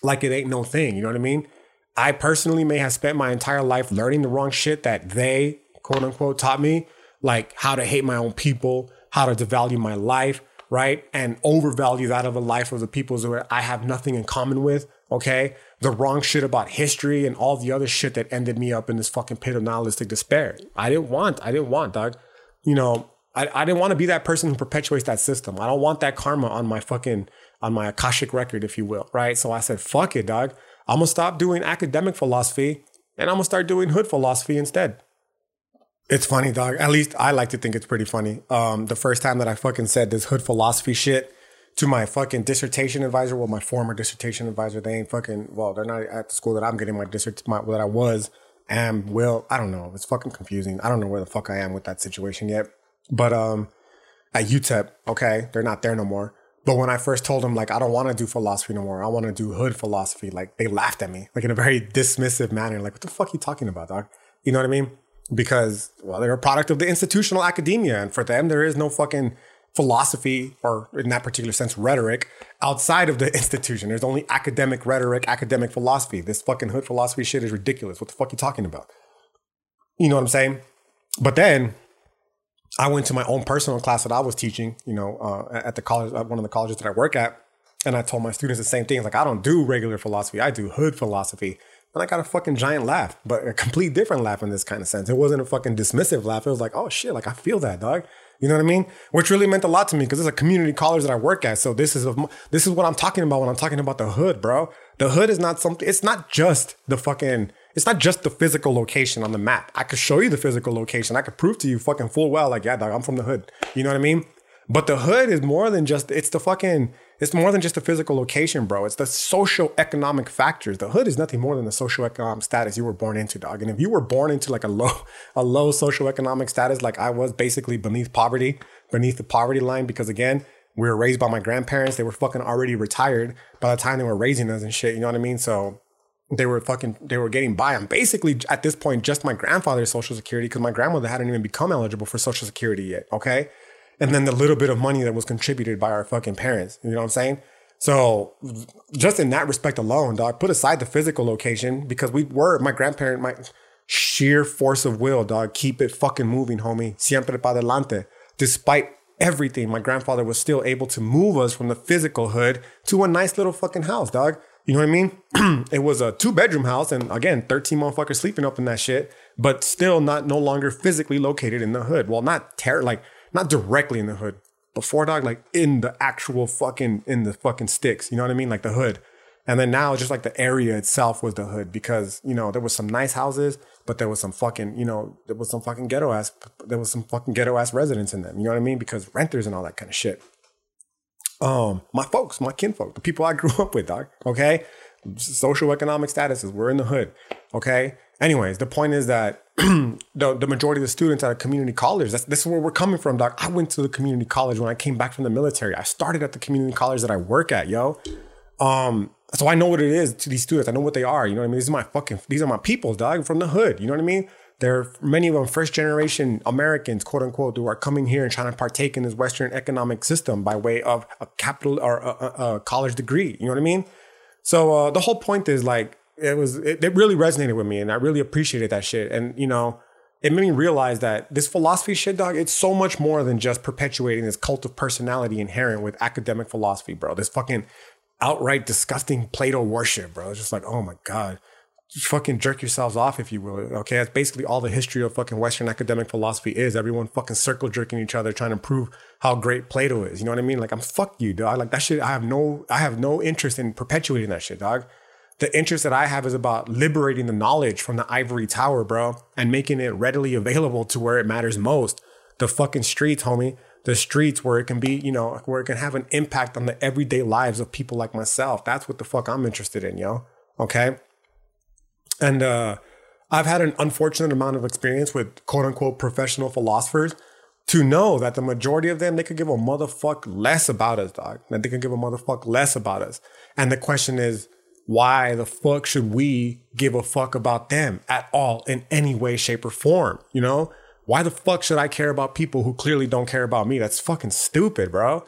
like it ain't no thing. You know what I mean? I personally may have spent my entire life learning the wrong shit that they, quote unquote, taught me, like how to hate my own people, how to devalue my life, right? And overvalue that of a life of the peoples who I have nothing in common with, okay? The wrong shit about history and all the other shit that ended me up in this fucking pit of nihilistic despair. I didn't want, I didn't want, dog. You know, I, I didn't want to be that person who perpetuates that system. I don't want that karma on my fucking on my akashic record, if you will, right? So I said, fuck it, dog. I'm gonna stop doing academic philosophy and I'm gonna start doing hood philosophy instead. It's funny, dog. At least I like to think it's pretty funny. Um, the first time that I fucking said this hood philosophy shit to my fucking dissertation advisor, well, my former dissertation advisor, they ain't fucking, well, they're not at the school that I'm getting my dissert, my, that I was, am, will, I don't know. It's fucking confusing. I don't know where the fuck I am with that situation yet. But um, at UTEP, okay, they're not there no more. But when I first told them, like, I don't want to do philosophy no more, I want to do hood philosophy, like, they laughed at me, like, in a very dismissive manner. Like, what the fuck are you talking about, dog? You know what I mean? Because, well, they're a product of the institutional academia. And for them, there is no fucking philosophy, or in that particular sense, rhetoric outside of the institution. There's only academic rhetoric, academic philosophy. This fucking hood philosophy shit is ridiculous. What the fuck are you talking about? You know what I'm saying? But then I went to my own personal class that I was teaching, you know, uh, at the college, at one of the colleges that I work at. And I told my students the same thing. Like, I don't do regular philosophy. I do hood philosophy. And I got a fucking giant laugh, but a complete different laugh in this kind of sense. It wasn't a fucking dismissive laugh. It was like, oh shit, like I feel that, dog. You know what I mean? Which really meant a lot to me because it's a community college that I work at. So this is a, this is what I'm talking about when I'm talking about the hood, bro. The hood is not something. It's not just the fucking. It's not just the physical location on the map. I could show you the physical location. I could prove to you fucking full well, like, yeah, dog, I'm from the hood. You know what I mean? But the hood is more than just. It's the fucking it's more than just the physical location, bro. It's the social economic factors. The hood is nothing more than the social economic status you were born into, dog. And if you were born into like a low, a low social economic status, like I was basically beneath poverty, beneath the poverty line, because again, we were raised by my grandparents. They were fucking already retired by the time they were raising us and shit. You know what I mean? So they were fucking they were getting by on basically at this point just my grandfather's social security because my grandmother hadn't even become eligible for social security yet. Okay and then the little bit of money that was contributed by our fucking parents. You know what I'm saying? So just in that respect alone, dog, put aside the physical location because we were my grandparent, my sheer force of will, dog, keep it fucking moving, homie. Siempre para adelante. Despite everything, my grandfather was still able to move us from the physical hood to a nice little fucking house, dog. You know what I mean? it was a two bedroom house, and again, 13 motherfuckers sleeping up in that shit, but still not no longer physically located in the hood. Well, not terror like not directly in the hood. Before dog, like in the actual fucking in the fucking sticks. You know what I mean? Like the hood. And then now just like the area itself was the hood because, you know, there was some nice houses, but there was some fucking, you know, there was some fucking ghetto ass, there was some fucking ghetto ass residents in them. You know what I mean? Because renters and all that kind of shit. Um, my folks, my kinfolk, the people I grew up with, dog. Okay. Social economic statuses. We're in the hood. Okay. Anyways, the point is that the, the majority of the students at a community college, that's, this is where we're coming from, doc. I went to the community college when I came back from the military. I started at the community college that I work at, yo. Um, so I know what it is to these students. I know what they are. You know what I mean? These are my fucking, these are my people, dog, from the hood. You know what I mean? They're many of them first generation Americans, quote unquote, who are coming here and trying to partake in this Western economic system by way of a capital or a, a, a college degree. You know what I mean? So uh, the whole point is like it was it, it really resonated with me and I really appreciated that shit. And you know, it made me realize that this philosophy shit, dog, it's so much more than just perpetuating this cult of personality inherent with academic philosophy, bro. This fucking outright disgusting Plato worship, bro. It's just like, oh my God. Fucking jerk yourselves off, if you will. Okay. That's basically all the history of fucking Western academic philosophy is. Everyone fucking circle jerking each other, trying to prove how great Plato is. You know what I mean? Like, I'm fuck you, dog. Like that shit, I have no, I have no interest in perpetuating that shit, dog the interest that I have is about liberating the knowledge from the ivory tower, bro, and making it readily available to where it matters most. The fucking streets, homie. The streets where it can be, you know, where it can have an impact on the everyday lives of people like myself. That's what the fuck I'm interested in, yo. Okay. And uh I've had an unfortunate amount of experience with quote unquote professional philosophers to know that the majority of them, they could give a motherfuck less about us, dog. That they could give a motherfuck less about us. And the question is, why the fuck should we give a fuck about them at all in any way, shape, or form? You know? Why the fuck should I care about people who clearly don't care about me? That's fucking stupid, bro.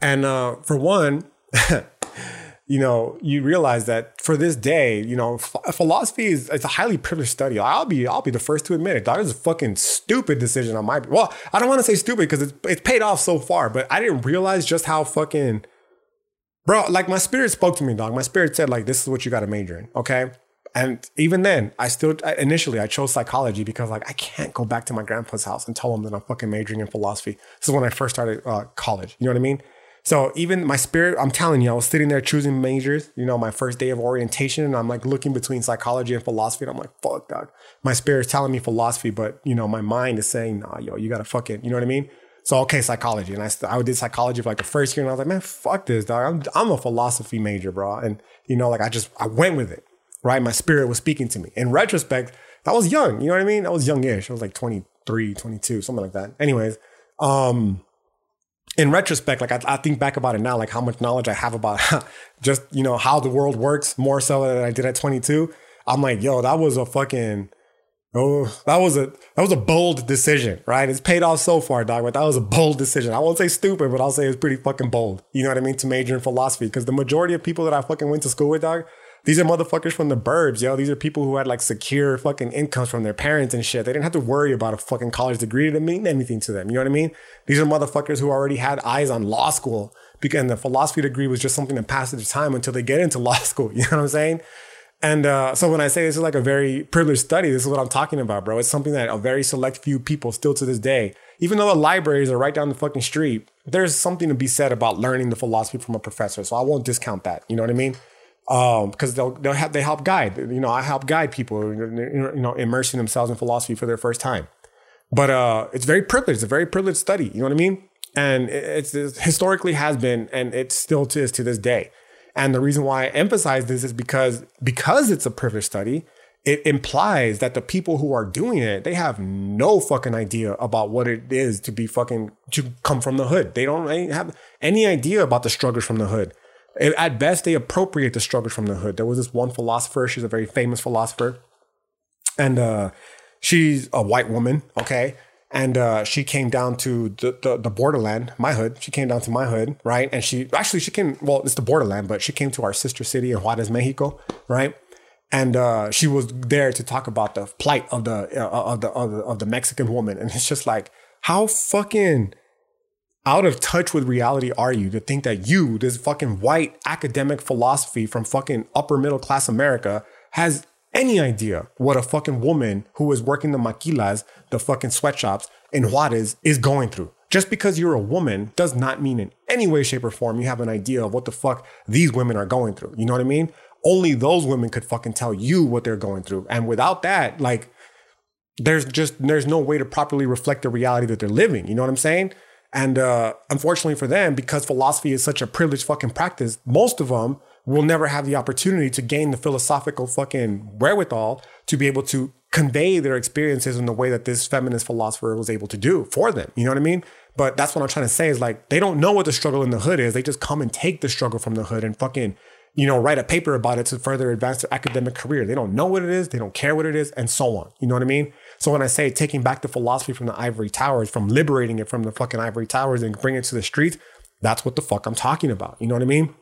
And uh, for one, you know, you realize that for this day, you know, philosophy is it's a highly privileged study. I'll be I'll be the first to admit it. That is a fucking stupid decision on my well, I don't want to say stupid because it's it's paid off so far, but I didn't realize just how fucking bro, like my spirit spoke to me, dog. My spirit said, like, this is what you got to major in. Okay. And even then, I still initially I chose psychology because like I can't go back to my grandpa's house and tell him that I'm fucking majoring in philosophy. This is when I first started uh, college. You know what I mean? So even my spirit, I'm telling you, I was sitting there choosing majors. You know, my first day of orientation, and I'm like looking between psychology and philosophy, and I'm like, fuck, dog. My spirit's telling me philosophy, but you know, my mind is saying, nah, yo, you gotta fucking, you know what I mean? So okay, psychology, and I I did psychology for like the first year, and I was like, man, fuck this, dog. I'm I'm a philosophy major, bro, and you know, like I just I went with it, right? My spirit was speaking to me. In retrospect, I was young, you know what I mean? I was youngish. I was like 23, 22, something like that. Anyways, um, in retrospect, like I, I, think back about it now, like how much knowledge I have about just you know how the world works more so than I did at 22. I'm like, yo, that was a fucking Oh, that was a that was a bold decision, right? It's paid off so far, dog. But that was a bold decision. I won't say stupid, but I'll say it's pretty fucking bold. You know what I mean? To major in philosophy, because the majority of people that I fucking went to school with, dog, these are motherfuckers from the burbs, yo. These are people who had like secure fucking incomes from their parents and shit. They didn't have to worry about a fucking college degree to mean anything to them. You know what I mean? These are motherfuckers who already had eyes on law school because the philosophy degree was just something to pass the time until they get into law school. You know what I'm saying? And uh, so when I say this is like a very privileged study, this is what I'm talking about, bro. It's something that a very select few people still to this day even though the libraries are right down the fucking street, there's something to be said about learning the philosophy from a professor. So I won't discount that. You know what I mean? Um, because they'll they'll have they help guide. You know, I help guide people. You know, immersing themselves in philosophy for their first time. But uh, it's very privileged. It's a very privileged study. You know what I mean? And it's, it's historically has been, and it still is to this day. And the reason why I emphasize this is because because it's a privileged study, it implies that the people who are doing it, they have no fucking idea about what it is to be fucking to come from the hood. They don't have any idea about the struggles from the hood. At best, they appropriate the struggles from the hood. There was this one philosopher, she's a very famous philosopher, and uh, she's a white woman, okay? And uh, she came down to the, the, the borderland, my hood. She came down to my hood, right? And she actually she came. Well, it's the borderland, but she came to our sister city in Juarez, Mexico, right? and uh, she was there to talk about the plight of the, uh, of the of the of the Mexican woman, and it's just like how fucking out of touch with reality are you to think that you, this fucking white academic philosophy from fucking upper middle class America, has any idea what a fucking woman who is working the maquilas, the fucking sweatshops in Juarez, is going through? Just because you're a woman does not mean in any way, shape, or form you have an idea of what the fuck these women are going through. You know what I mean? only those women could fucking tell you what they're going through. And without that, like, there's just there's no way to properly reflect the reality that they're living. You know what I'm saying? And uh, unfortunately for them, because philosophy is such a privileged fucking practice, most of them will never have the opportunity to gain the philosophical fucking wherewithal to be able to convey their experiences in the way that this feminist philosopher was able to do for them. You know what I mean? But that's what I'm trying to say is like they don't know what the struggle in the hood is. They just come and take the struggle from the hood and fucking you know, write a paper about it to further advance their academic career. They don't know what it is, they don't care what it is, and so on. You know what I mean? So when I say taking back the philosophy from the ivory towers, from liberating it from the fucking ivory towers and bring it to the streets, that's what the fuck I'm talking about. You know what I mean?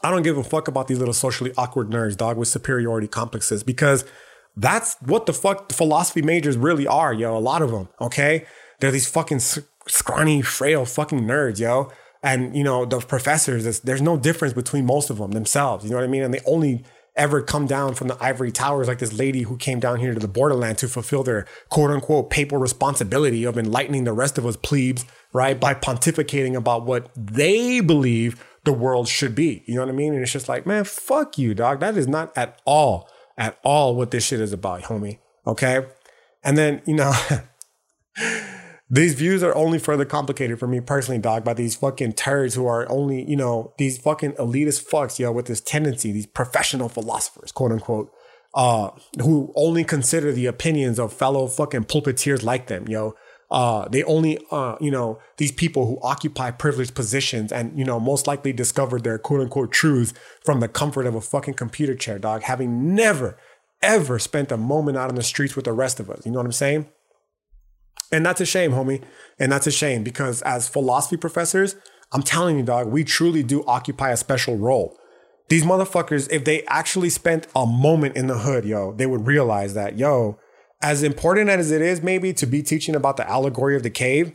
I don't give a fuck about these little socially awkward nerds, dog, with superiority complexes because that's what the fuck the philosophy majors really are, yo. A lot of them, okay? They're these fucking scrawny, frail fucking nerds, yo and you know the professors there's no difference between most of them themselves you know what i mean and they only ever come down from the ivory towers like this lady who came down here to the borderland to fulfill their quote unquote papal responsibility of enlightening the rest of us plebes right by pontificating about what they believe the world should be. You know what i mean? And it's just like man fuck you dog. That is not at all at all what this shit is about homie okay? And then you know these views are only further complicated for me personally, dog, by these fucking turds who are only, you know, these fucking elitist fucks, yo, with this tendency, these professional philosophers, quote unquote, uh, who only consider the opinions of fellow fucking pulpiteers like them, yo. Uh, they only, uh, you know, these people who occupy privileged positions and, you know, most likely discovered their quote unquote truths from the comfort of a fucking computer chair, dog, having never, ever spent a moment out on the streets with the rest of us. You know what I'm saying? And that's a shame, homie. And that's a shame because as philosophy professors, I'm telling you, dog, we truly do occupy a special role. These motherfuckers, if they actually spent a moment in the hood, yo, they would realize that, yo, as important as it is maybe to be teaching about the allegory of the cave,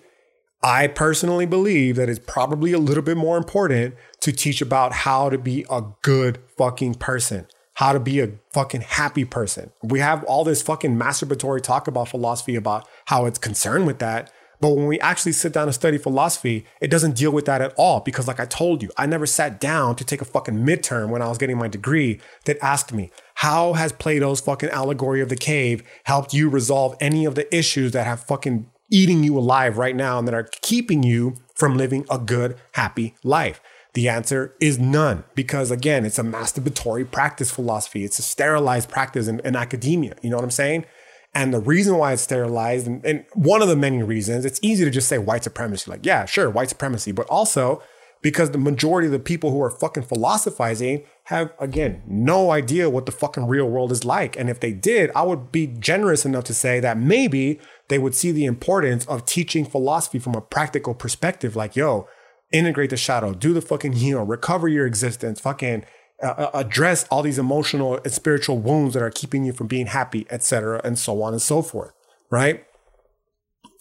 I personally believe that it's probably a little bit more important to teach about how to be a good fucking person how to be a fucking happy person. We have all this fucking masturbatory talk about philosophy about how it's concerned with that. But when we actually sit down and study philosophy, it doesn't deal with that at all. Because, like I told you, I never sat down to take a fucking midterm when I was getting my degree that asked me, how has Plato's fucking allegory of the cave helped you resolve any of the issues that have fucking eating you alive right now and that are keeping you from living a good, happy life? The answer is none, because again, it's a masturbatory practice philosophy. It's a sterilized practice in, in academia. You know what I'm saying? And the reason why it's sterilized, and, and, one of the many reasons, it's easy to just say white supremacy. Like, yeah, sure, white supremacy, but also because the majority of the people who are fucking philosophizing have, again, no idea what the fucking real world is like. And if they did, I would be generous enough to say that maybe they would see the importance of teaching philosophy from a practical perspective. Like, yo, integrate the shadow, do the fucking heal, recover your existence, fucking uh, uh, address all these emotional and spiritual wounds that are keeping you from being happy, etc., and so on and so forth. Right.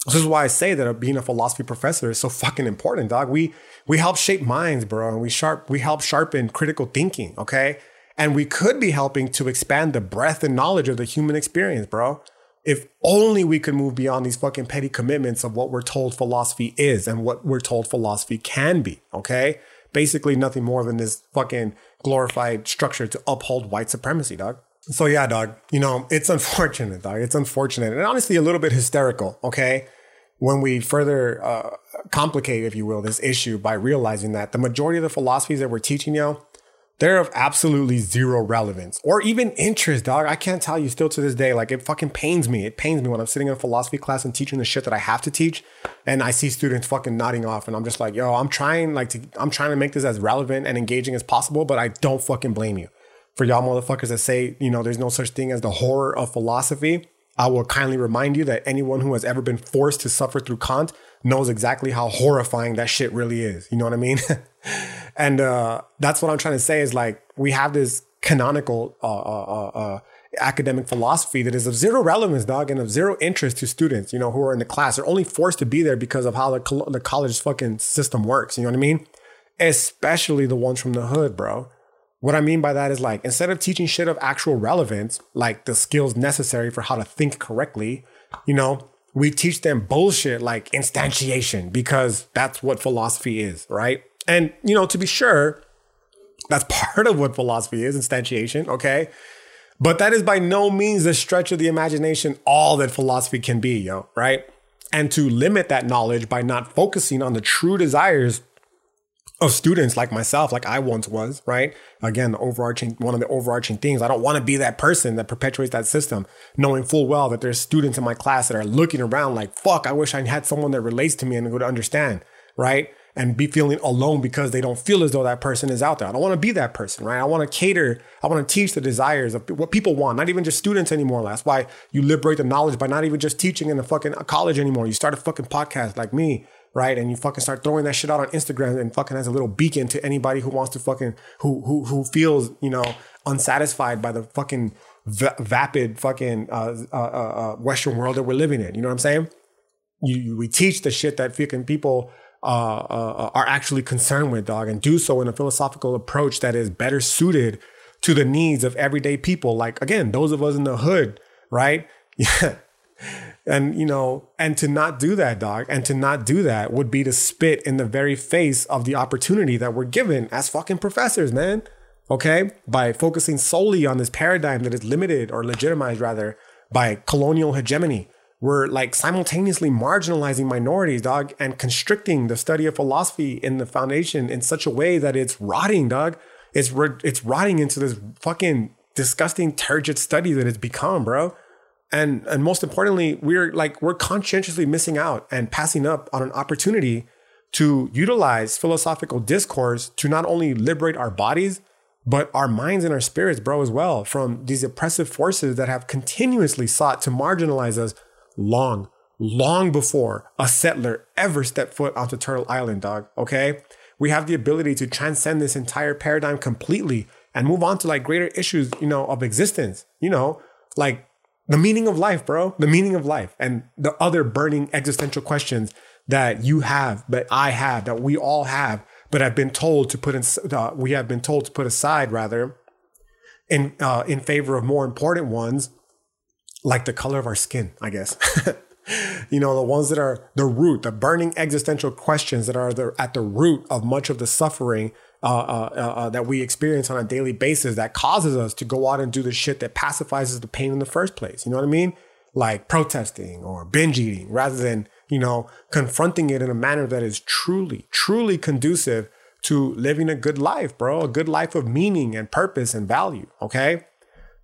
This is why I say that being a philosophy professor is so fucking important, dog. We we help shape minds, bro, and we sharp we help sharpen critical thinking. Okay, and we could be helping to expand the breadth and knowledge of the human experience, bro. If only we could move beyond these fucking petty commitments of what we're told philosophy is and what we're told philosophy can be, okay? Basically, nothing more than this fucking glorified structure to uphold white supremacy, dog. So, yeah, dog, you know, it's unfortunate, dog. It's unfortunate and honestly a little bit hysterical, okay? When we further uh, complicate, if you will, this issue by realizing that the majority of the philosophies that we're teaching, you they're of absolutely zero relevance or even interest, dog. I can't tell you still to this day. Like it fucking pains me. It pains me when I'm sitting in a philosophy class and teaching the shit that I have to teach, and I see students fucking nodding off, and I'm just like, yo, I'm trying like to, I'm trying to make this as relevant and engaging as possible, but I don't fucking blame you for y'all motherfuckers that say, you know, there's no such thing as the horror of philosophy. I will kindly remind you that anyone who has ever been forced to suffer through Kant knows exactly how horrifying that shit really is. You know what I mean? and uh, that's what I'm trying to say is like we have this canonical uh, uh, uh, uh, academic philosophy that is of zero relevance, dog, and of zero interest to students, you know, who are in the class. They're only forced to be there because of how the, the college fucking system works. You know what I mean? Especially the ones from the hood, bro. What I mean by that is like instead of teaching shit of actual relevance, like the skills necessary for how to think correctly, you know, we teach them bullshit like instantiation because that's what philosophy is, right? And, you know, to be sure, that's part of what philosophy is instantiation, okay? But that is by no means the stretch of the imagination all that philosophy can be, yo, right? And to limit that knowledge by not focusing on the true desires of students like myself, like I once was, right? Again, the overarching one of the overarching things. I don't want to be that person that perpetuates that system, knowing full well that there's students in my class that are looking around like, fuck, I wish I had someone that relates to me and would understand, right? And be feeling alone because they don't feel as though that person is out there. I don't want to be that person, right? I want to cater, I want to teach the desires of what people want, not even just students anymore. That's why you liberate the knowledge by not even just teaching in the fucking college anymore. You start a fucking podcast like me, right? And you fucking start throwing that shit out on Instagram and fucking has a little beacon to anybody who wants to fucking who who who feels you know unsatisfied by the fucking va- vapid fucking uh, uh, uh, Western world that we're living in. You know what I'm saying? You, we teach the shit that fucking people uh, uh, are actually concerned with, dog, and do so in a philosophical approach that is better suited to the needs of everyday people. Like again, those of us in the hood, right? Yeah and you know and to not do that dog and to not do that would be to spit in the very face of the opportunity that we're given as fucking professors man okay by focusing solely on this paradigm that is limited or legitimized rather by colonial hegemony we're like simultaneously marginalizing minorities dog and constricting the study of philosophy in the foundation in such a way that it's rotting dog. It's it's rotting into this fucking disgusting turgid study that it's become bro. And and most importantly we're like we're conscientiously missing out and passing up on an opportunity to utilize philosophical discourse to not only liberate our bodies but our minds and our spirits bro as well from these oppressive forces that have continuously sought to marginalize us long long before a settler ever stepped foot onto turtle island dog okay we have the ability to transcend this entire paradigm completely and move on to like greater issues you know of existence you know like the meaning of life, bro. The meaning of life and the other burning existential questions that you have, that I have, that we all have, but have been told to put in, uh, we have been told to put aside rather in, uh, in favor of more important ones, like the color of our skin, I guess. you know, the ones that are the root, the burning existential questions that are the, at the root of much of the suffering uh, uh, uh, uh, that we experience on a daily basis that causes us to go out and do the shit that pacifies the pain in the first place. You know what I mean? Like protesting or binge eating rather than, you know, confronting it in a manner that is truly, truly conducive to living a good life, bro, a good life of meaning and purpose and value. Okay.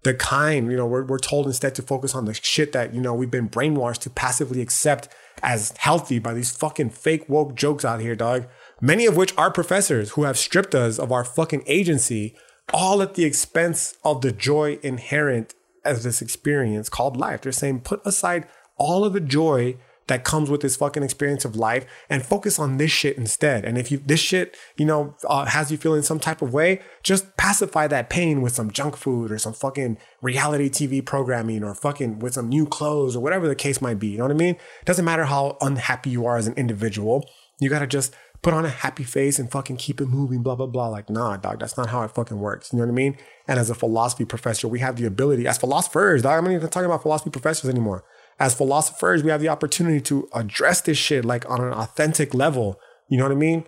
The kind, you know, we're, we're told instead to focus on the shit that, you know, we've been brainwashed to passively accept as healthy by these fucking fake woke jokes out here, dog many of which are professors who have stripped us of our fucking agency, all at the expense of the joy inherent as this experience called life. They're saying put aside all of the joy that comes with this fucking experience of life and focus on this shit instead. And if you this shit, you know, uh, has you feeling some type of way, just pacify that pain with some junk food or some fucking reality TV programming or fucking with some new clothes or whatever the case might be. You know what I mean? It doesn't matter how unhappy you are as an individual. You got to just put on a happy face and fucking keep it moving, blah, blah, blah. Like, nah, dog, that's not how it fucking works. You know what I mean? And as a philosophy professor, we have the ability, as philosophers, dog, I'm not even talking about philosophy professors anymore. As philosophers, we have the opportunity to address this shit like on an authentic level. You know what I mean?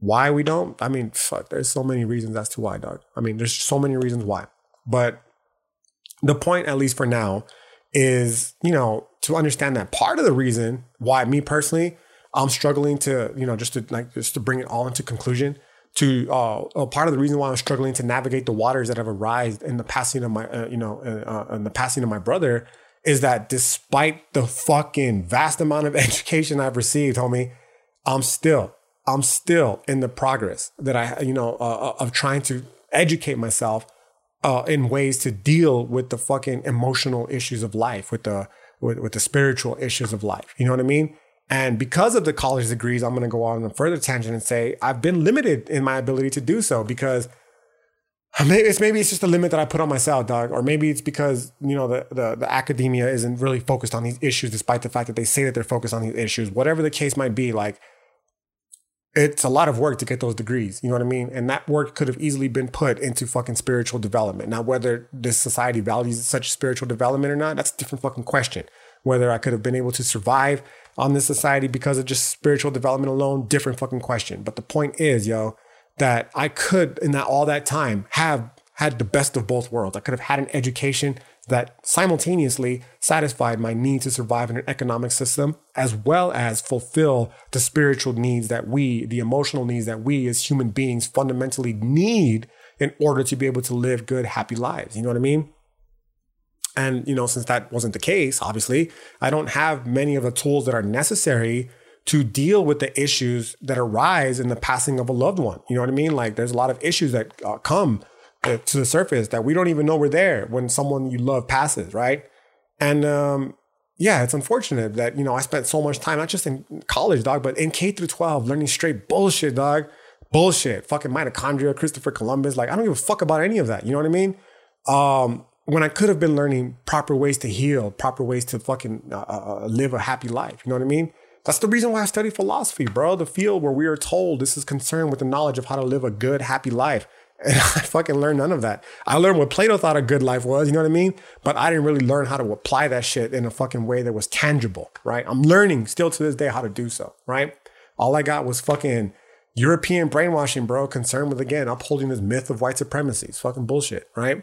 Why we don't? I mean, fuck, there's so many reasons as to why, dog. I mean, there's so many reasons why. But the point, at least for now, is, you know, to understand that part of the reason why me personally, I'm struggling to, you know, just to like just to bring it all into conclusion. To uh, part of the reason why I'm struggling to navigate the waters that have arisen in the passing of my, uh, you know, uh, in the passing of my brother, is that despite the fucking vast amount of education I've received, homie, I'm still, I'm still in the progress that I, you know, uh, uh of trying to educate myself uh, in ways to deal with the fucking emotional issues of life, with the with, with the spiritual issues of life. You know what I mean? And because of the college degrees, I'm going to go on a further tangent and say I've been limited in my ability to do so because maybe it's maybe it's just a limit that I put on myself, dog, or maybe it's because you know the, the the academia isn't really focused on these issues, despite the fact that they say that they're focused on these issues. Whatever the case might be, like it's a lot of work to get those degrees. You know what I mean? And that work could have easily been put into fucking spiritual development. Now, whether this society values such spiritual development or not, that's a different fucking question. Whether I could have been able to survive on this society because of just spiritual development alone, different fucking question. But the point is, yo, that I could in that all that time have had the best of both worlds. I could have had an education that simultaneously satisfied my need to survive in an economic system as well as fulfill the spiritual needs that we, the emotional needs that we as human beings fundamentally need in order to be able to live good, happy lives. You know what I mean? And, you know, since that wasn't the case, obviously, I don't have many of the tools that are necessary to deal with the issues that arise in the passing of a loved one. You know what I mean? Like, there's a lot of issues that uh, come uh, to the surface that we don't even know we're there when someone you love passes, right? And um, yeah, it's unfortunate that you know I spent so much time not just in college, dog, but in K through 12 learning straight bullshit, dog. Bullshit, fucking mitochondria, Christopher Columbus. Like I don't give a fuck about any of that. You know what I mean? Um, when I could have been learning proper ways to heal, proper ways to fucking uh, uh, uh, live a happy life. You know what I mean? That's the reason why I study philosophy, bro. The field where we are told this is concerned with the knowledge of how to live a good, happy life. And I fucking learned none of that. I learned what Plato thought a good life was, you know what I mean? But I didn't really learn how to apply that shit in a fucking way that was tangible, right? I'm learning still to this day how to do so, right? All I got was fucking European brainwashing, bro, concerned with, again, upholding this myth of white supremacy. It's fucking bullshit, right?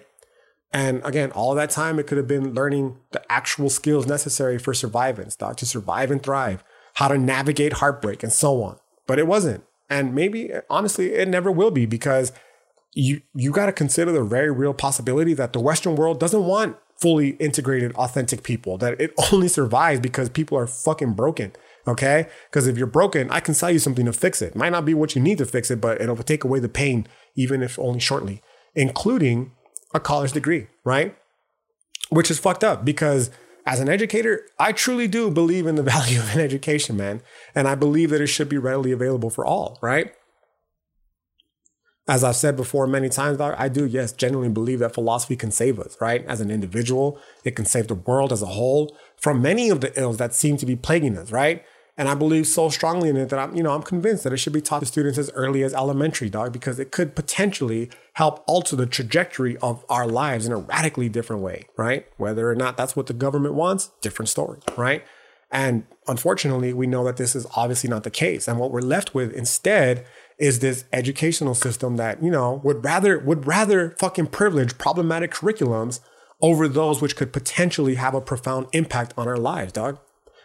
And again, all that time, it could have been learning the actual skills necessary for survivance, dog, to survive and thrive, how to navigate heartbreak and so on. But it wasn't. And maybe, honestly, it never will be because you you got to consider the very real possibility that the Western world doesn't want fully integrated, authentic people. That it only survives because people are fucking broken. Okay, because if you're broken, I can sell you something to fix it. Might not be what you need to fix it, but it'll take away the pain, even if only shortly, including a college degree, right? Which is fucked up because as an educator, I truly do believe in the value of an education, man. And I believe that it should be readily available for all, right? as I've said before many times, I do, yes, genuinely believe that philosophy can save us, right? As an individual, it can save the world as a whole from many of the ills that seem to be plaguing us, right? And I believe so strongly in it that I'm, you know, I'm convinced that it should be taught to students as early as elementary, dog, because it could potentially help alter the trajectory of our lives in a radically different way, right? Whether or not that's what the government wants, different story, right? And unfortunately, we know that this is obviously not the case. And what we're left with instead is this educational system that you know would rather would rather fucking privilege problematic curriculums over those which could potentially have a profound impact on our lives, dog.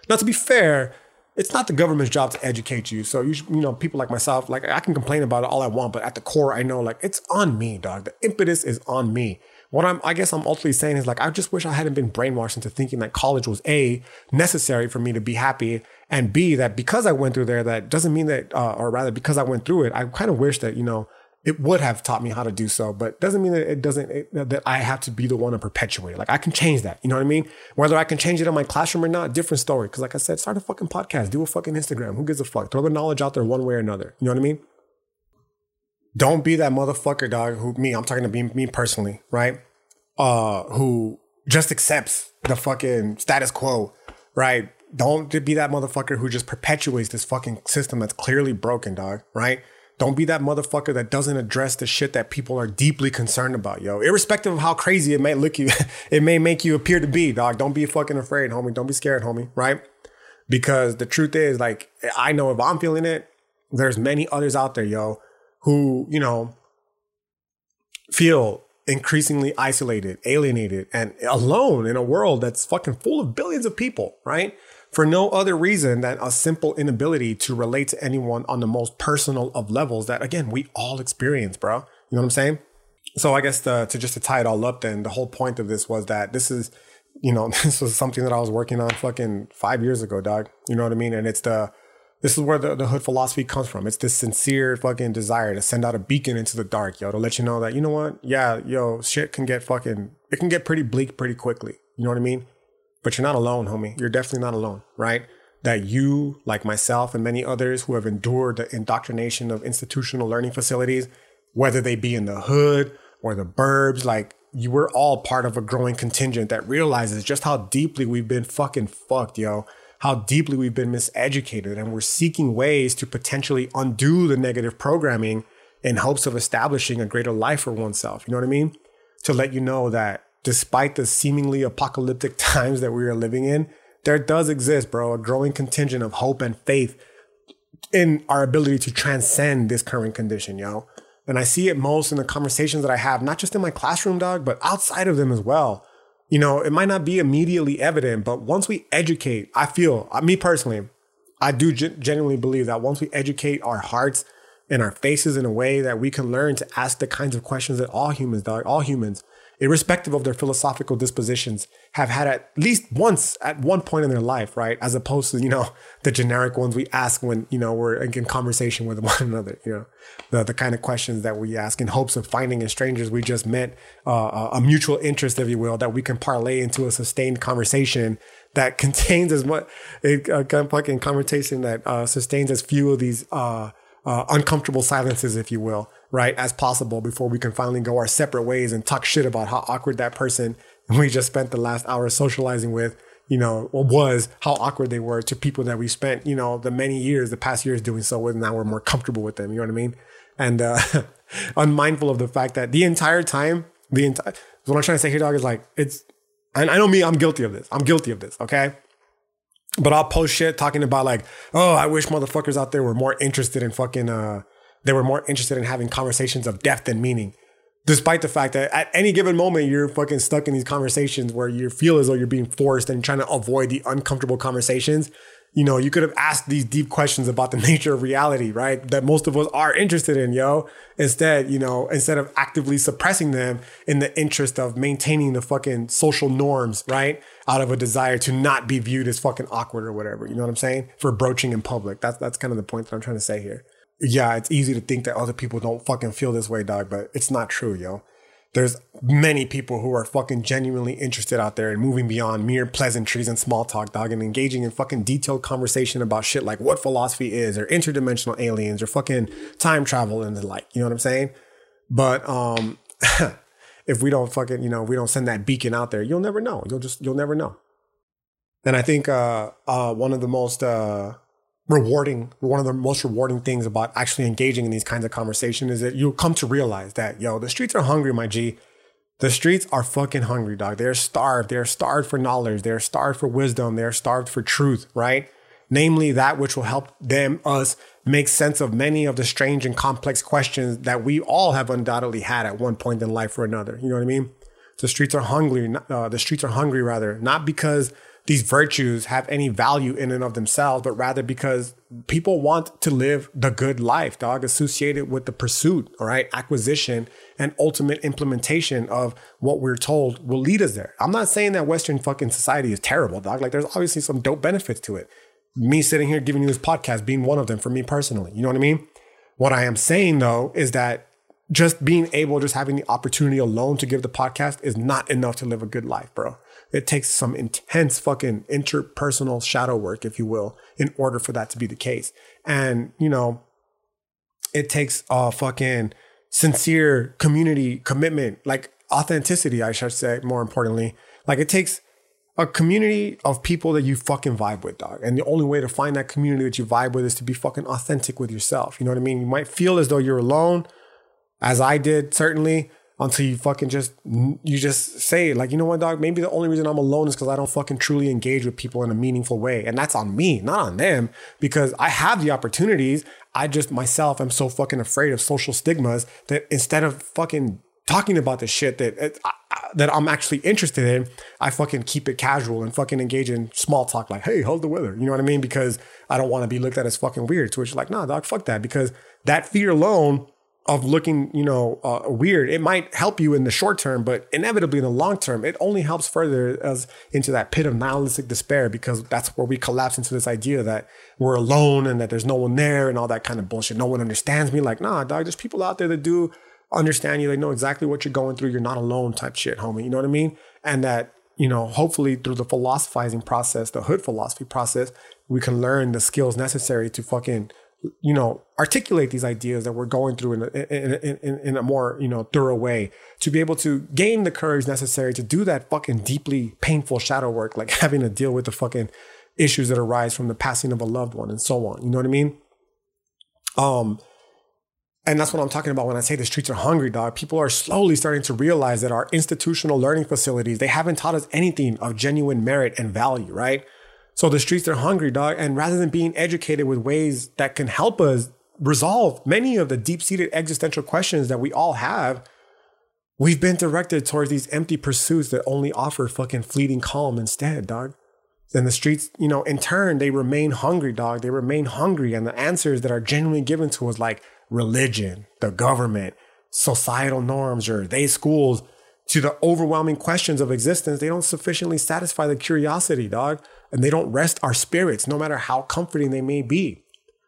Now, to be fair, it's not the government's job to educate you. So you, you know, people like myself, like I can complain about it all I want, but at the core, I know like it's on me, dog. The impetus is on me what I'm, I guess I'm ultimately saying is like, I just wish I hadn't been brainwashed into thinking that college was A, necessary for me to be happy, and B, that because I went through there, that doesn't mean that, uh, or rather, because I went through it, I kind of wish that, you know, it would have taught me how to do so, but doesn't mean that it doesn't, it, that I have to be the one to perpetuate. it. Like I can change that. You know what I mean? Whether I can change it in my classroom or not, different story. Cause like I said, start a fucking podcast, do a fucking Instagram. Who gives a fuck? Throw the knowledge out there one way or another. You know what I mean? Don't be that motherfucker, dog, who me, I'm talking to me, me personally, right? uh, who just accepts the fucking status quo, right? Don't be that motherfucker who just perpetuates this fucking system that's clearly broken, dog, right? Don't be that motherfucker that doesn't address the shit that people are deeply concerned about, yo. Irrespective of how crazy it may look you, it may make you appear to be, dog. Don't be fucking afraid, homie. Don't be scared, homie, right? Because the truth is, like, I know if I'm feeling it, there's many others out there, yo, who, you know, feel increasingly isolated, alienated, and alone in a world that's fucking full of billions of people, right? For no other reason than a simple inability to relate to anyone on the most personal of levels that, again, we all experience, bro. You know what I'm saying? So I guess the, to just to tie it all up, then the whole point of this was that this is, you know, this was something that I was working on fucking five years ago, dog. You know what I mean? And it's the this is where the, the hood philosophy comes from. It's this sincere fucking desire to send out a beacon into the dark, yo, to let you know that, you know what? Yeah, yo, shit can get fucking, it can get pretty bleak pretty quickly. You know what I mean? But you're not alone, homie. You're definitely not alone, right? That you, like myself and many others who have endured the indoctrination of institutional learning facilities, whether they be in the hood or the burbs, like you were all part of a growing contingent that realizes just how deeply we've been fucking fucked, yo how deeply we've been miseducated and we're seeking ways to potentially undo the negative programming in hopes of establishing a greater life for oneself. You know what I mean? To let you know that despite the seemingly apocalyptic times that we are living in, there does exist, bro, a growing contingent of hope and faith in our ability to transcend this current condition, yo. And I see it most in the conversations that I have, not just in my classroom, dog, but outside of them as well you know, it might not be immediately evident, but once we educate, I feel, uh, me personally, I do genuinely believe that once we educate our hearts and our faces in a way that we can learn to ask the kinds of questions that all humans, dog, all humans irrespective of their philosophical dispositions, have had at least once at one point in their life, right? As opposed to, you know, the generic ones we ask when, you know, we're in conversation with one another, you know, the, the kind of questions that we ask in hopes of finding in strangers we just met uh, a mutual interest, if you will, that we can parlay into a sustained conversation that contains as much, a, a fucking conversation that uh, sustains as few of these uh, uh uncomfortable silences, if you will right, as possible before we can finally go our separate ways and talk shit about how awkward that person we just spent the last hour socializing with, you know, was how awkward they were to people that we spent, you know, the many years, the past years doing so with. And now we're more comfortable with them. You know what I mean? And uh, unmindful of the fact that the entire time, the entire what I'm trying to say here, dog, is like it's. And I know me, I'm guilty of this. I'm guilty of this. Okay. But I'll post shit talking about like, oh, I wish motherfuckers out there were more interested in fucking uh they were more interested in having conversations of depth and meaning. Despite the fact that at any given moment you're fucking stuck in these conversations where you feel as though you're being forced and trying to avoid the uncomfortable conversations, you know, you could have asked these deep questions about the nature of reality, right? That most of us are interested in, yo. Instead, you know, instead of actively suppressing them in the interest of maintaining the fucking social norms, right? Out of a desire to not be viewed as fucking awkward or whatever. You know what I'm saying? For broaching in public. That's that's kind of the point that I'm trying to say here yeah, it's easy to think that other people don't fucking feel this way, dog, but it's not true, yo. There's many people who are fucking genuinely interested out there and moving beyond mere pleasantries and small talk, dog, and engaging in fucking detailed conversation about shit like what philosophy is or interdimensional aliens or fucking time travel and the like. You know what I'm saying? But um if we don't fucking, you know, we don't send that beacon out there, you'll never know. You'll just you'll never know. And I think uh uh one of the most uh rewarding one of the most rewarding things about actually engaging in these kinds of conversations is that you'll come to realize that yo the streets are hungry my g. The streets are fucking hungry dog. They're starved. They're starved for knowledge. They're starved for wisdom. They're starved for truth right? Namely that which will help them us make sense of many of the strange and complex questions that we all have undoubtedly had at one point in life or another. You know what i mean? The streets are hungry uh, the streets are hungry rather. Not because these virtues have any value in and of themselves, but rather because people want to live the good life, dog, associated with the pursuit, all right, acquisition and ultimate implementation of what we're told will lead us there. I'm not saying that Western fucking society is terrible, dog. Like there's obviously some dope benefits to it. Me sitting here giving you this podcast being one of them for me personally. You know what I mean? What I am saying though is that just being able, just having the opportunity alone to give the podcast is not enough to live a good life, bro. It takes some intense fucking interpersonal shadow work, if you will, in order for that to be the case. And, you know, it takes a fucking sincere community commitment, like authenticity, I should say, more importantly. Like it takes a community of people that you fucking vibe with, dog. And the only way to find that community that you vibe with is to be fucking authentic with yourself. You know what I mean? You might feel as though you're alone, as I did, certainly, until you fucking just you just say like, you know what, dog? Maybe the only reason I'm alone is because I don't fucking truly engage with people in a meaningful way, and that's on me, not on them, because I have the opportunities. I just myself am so fucking afraid of social stigmas that instead of fucking talking about the shit that that I'm actually interested in, I fucking keep it casual and fucking engage in small talk like, "Hey, how's the weather?" You know what I mean? Because I don't want to be looked at as fucking weird. To which like, nah, dog, fuck that. Because that fear alone of looking, you know, uh, weird, it might help you in the short term, but inevitably in the long term, it only helps further us into that pit of nihilistic despair because that's where we collapse into this idea that we're alone and that there's no one there and all that kind of bullshit. No one understands me. Like, nah, dog, there's people out there that do understand you, they know exactly what you're going through. You're not alone type shit, homie. You know what I mean? And that, you know, hopefully through the philosophizing process, the hood philosophy process, we can learn the skills necessary to fucking, you know, articulate these ideas that we're going through in a, in, in, in a more, you know, thorough way to be able to gain the courage necessary to do that fucking deeply painful shadow work, like having to deal with the fucking issues that arise from the passing of a loved one and so on. You know what I mean? Um, and that's what I'm talking about when I say the streets are hungry, dog. People are slowly starting to realize that our institutional learning facilities, they haven't taught us anything of genuine merit and value, right? So the streets are hungry, dog. And rather than being educated with ways that can help us resolve many of the deep-seated existential questions that we all have, we've been directed towards these empty pursuits that only offer fucking fleeting calm instead, dog. Then the streets, you know, in turn, they remain hungry, dog. They remain hungry. And the answers that are genuinely given to us, like religion, the government, societal norms, or they schools to the overwhelming questions of existence, they don't sufficiently satisfy the curiosity, dog. And they don't rest our spirits, no matter how comforting they may be.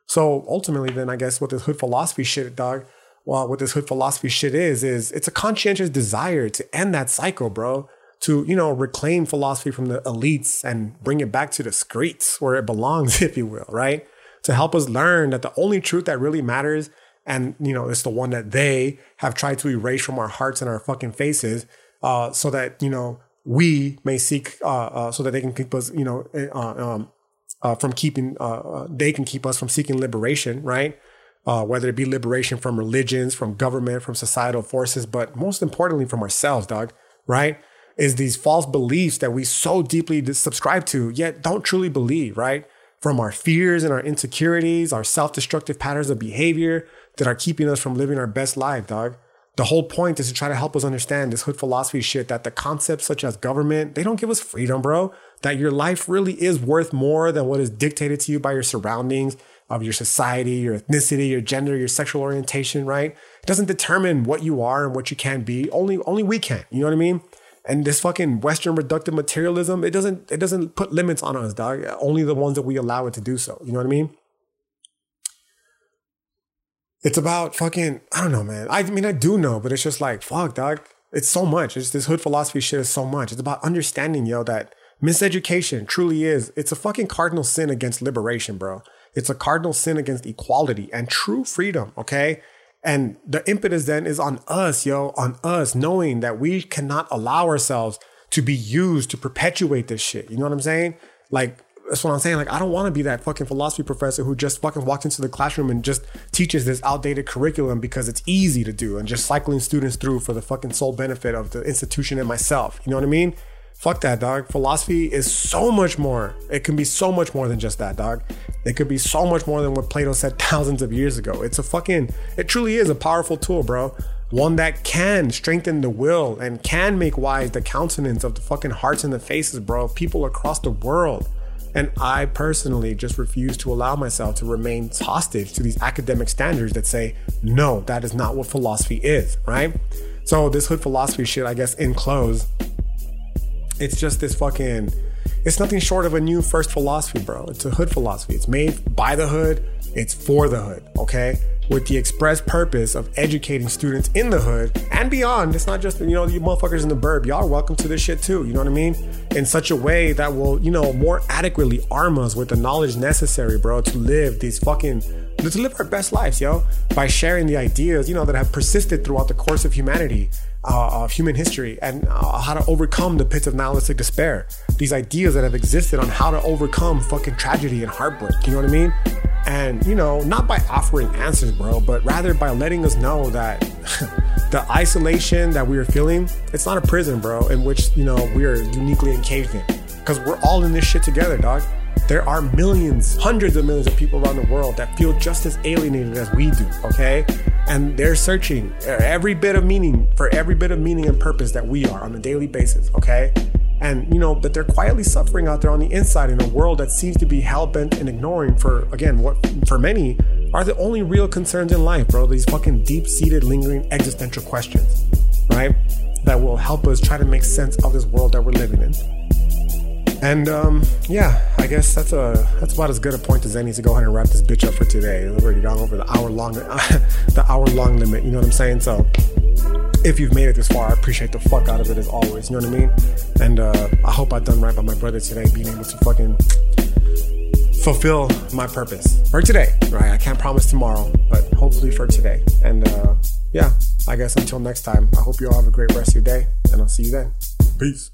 So ultimately, then I guess what this hood philosophy shit, dog, well, what this hood philosophy shit is, is it's a conscientious desire to end that cycle, bro. To, you know, reclaim philosophy from the elites and bring it back to the streets where it belongs, if you will, right? To help us learn that the only truth that really matters and you know it's the one that they have tried to erase from our hearts and our fucking faces uh, so that you know we may seek uh, uh, so that they can keep us you know eh, uh, um, uh, from keeping uh, they can keep us from seeking liberation right? Whether it be liberation from religions from government from societal forces but most importantly from ourselves dog right? Is these false beliefs that we so deeply subscribe to yet don't truly believe right? From our fears and our insecurities our self-destructive patterns of behavior that are keeping us from living our best life, dog. The whole point is to try to help us understand this hood philosophy shit that the concepts such as government, they don't give us freedom, bro. That your life really is worth more than what is dictated to you by your surroundings, of your society, your ethnicity, your gender, your sexual orientation, right? It doesn't determine what you are and what you can be. Only only we can. You know what I mean? And this fucking Western reductive materialism, it doesn't it doesn't put limits on us, dog. Only the ones that we allow it to do so. You know what I mean? It's about fucking, I don't know, man. I mean, I do know, but it's just like, fuck, dog. It's so much. It's this hood philosophy shit is so much. It's about understanding, yo, that miseducation truly is, it's a fucking cardinal sin against liberation, bro. It's a cardinal sin against equality and true freedom, okay? And the impetus then is on us, yo, on us, knowing that we cannot allow ourselves to be used to perpetuate this shit. You know what I'm saying? Like, that's what I'm saying. Like, I don't want to be that fucking philosophy professor who just fucking walks into the classroom and just teaches this outdated curriculum because it's easy to do and just cycling students through for the fucking sole benefit of the institution and myself. You know what I mean? Fuck that, dog. Philosophy is so much more. It can be so much more than just that, dog. It could be so much more than what Plato said thousands of years ago. It's a fucking, it truly is a powerful tool, bro. One that can strengthen the will and can make wise the countenance of the fucking hearts and the faces, bro, of people across the world. And I personally just refuse to allow myself to remain hostage to these academic standards that say, no, that is not what philosophy is, right? So, this hood philosophy shit, I guess, in close, it's just this fucking, it's nothing short of a new first philosophy, bro. It's a hood philosophy. It's made by the hood, it's for the hood, okay? With the express purpose of educating students in the hood and beyond. It's not just, you know, you motherfuckers in the burb. Y'all are welcome to this shit too. You know what I mean? In such a way that will, you know, more adequately arm us with the knowledge necessary, bro, to live these fucking, to live our best lives, yo, by sharing the ideas, you know, that have persisted throughout the course of humanity uh, of human history and uh, how to overcome the pits of nihilistic despair. These ideas that have existed on how to overcome fucking tragedy and heartbreak. You know what I mean? And, you know, not by offering answers, bro, but rather by letting us know that the isolation that we are feeling, it's not a prison, bro, in which, you know, we are uniquely encaged in. Because we're all in this shit together, dog. There are millions, hundreds of millions of people around the world that feel just as alienated as we do, okay? And they're searching every bit of meaning for every bit of meaning and purpose that we are on a daily basis, okay? And you know that they're quietly suffering out there on the inside in a world that seems to be hell bent and ignoring for again what for many are the only real concerns in life, bro. These fucking deep seated, lingering existential questions, right? That will help us try to make sense of this world that we're living in. And um, yeah, I guess that's a that's about as good a point as any to go ahead and wrap this bitch up for today. We've already gone over the hour long the hour long limit. You know what I'm saying? So if you've made it this far, I appreciate the fuck out of it as always. You know what I mean? And uh, I hope I've done right by my brother today, being able to fucking fulfill my purpose for today. Right? I can't promise tomorrow, but hopefully for today. And uh, yeah, I guess until next time, I hope you all have a great rest of your day, and I'll see you then. Peace.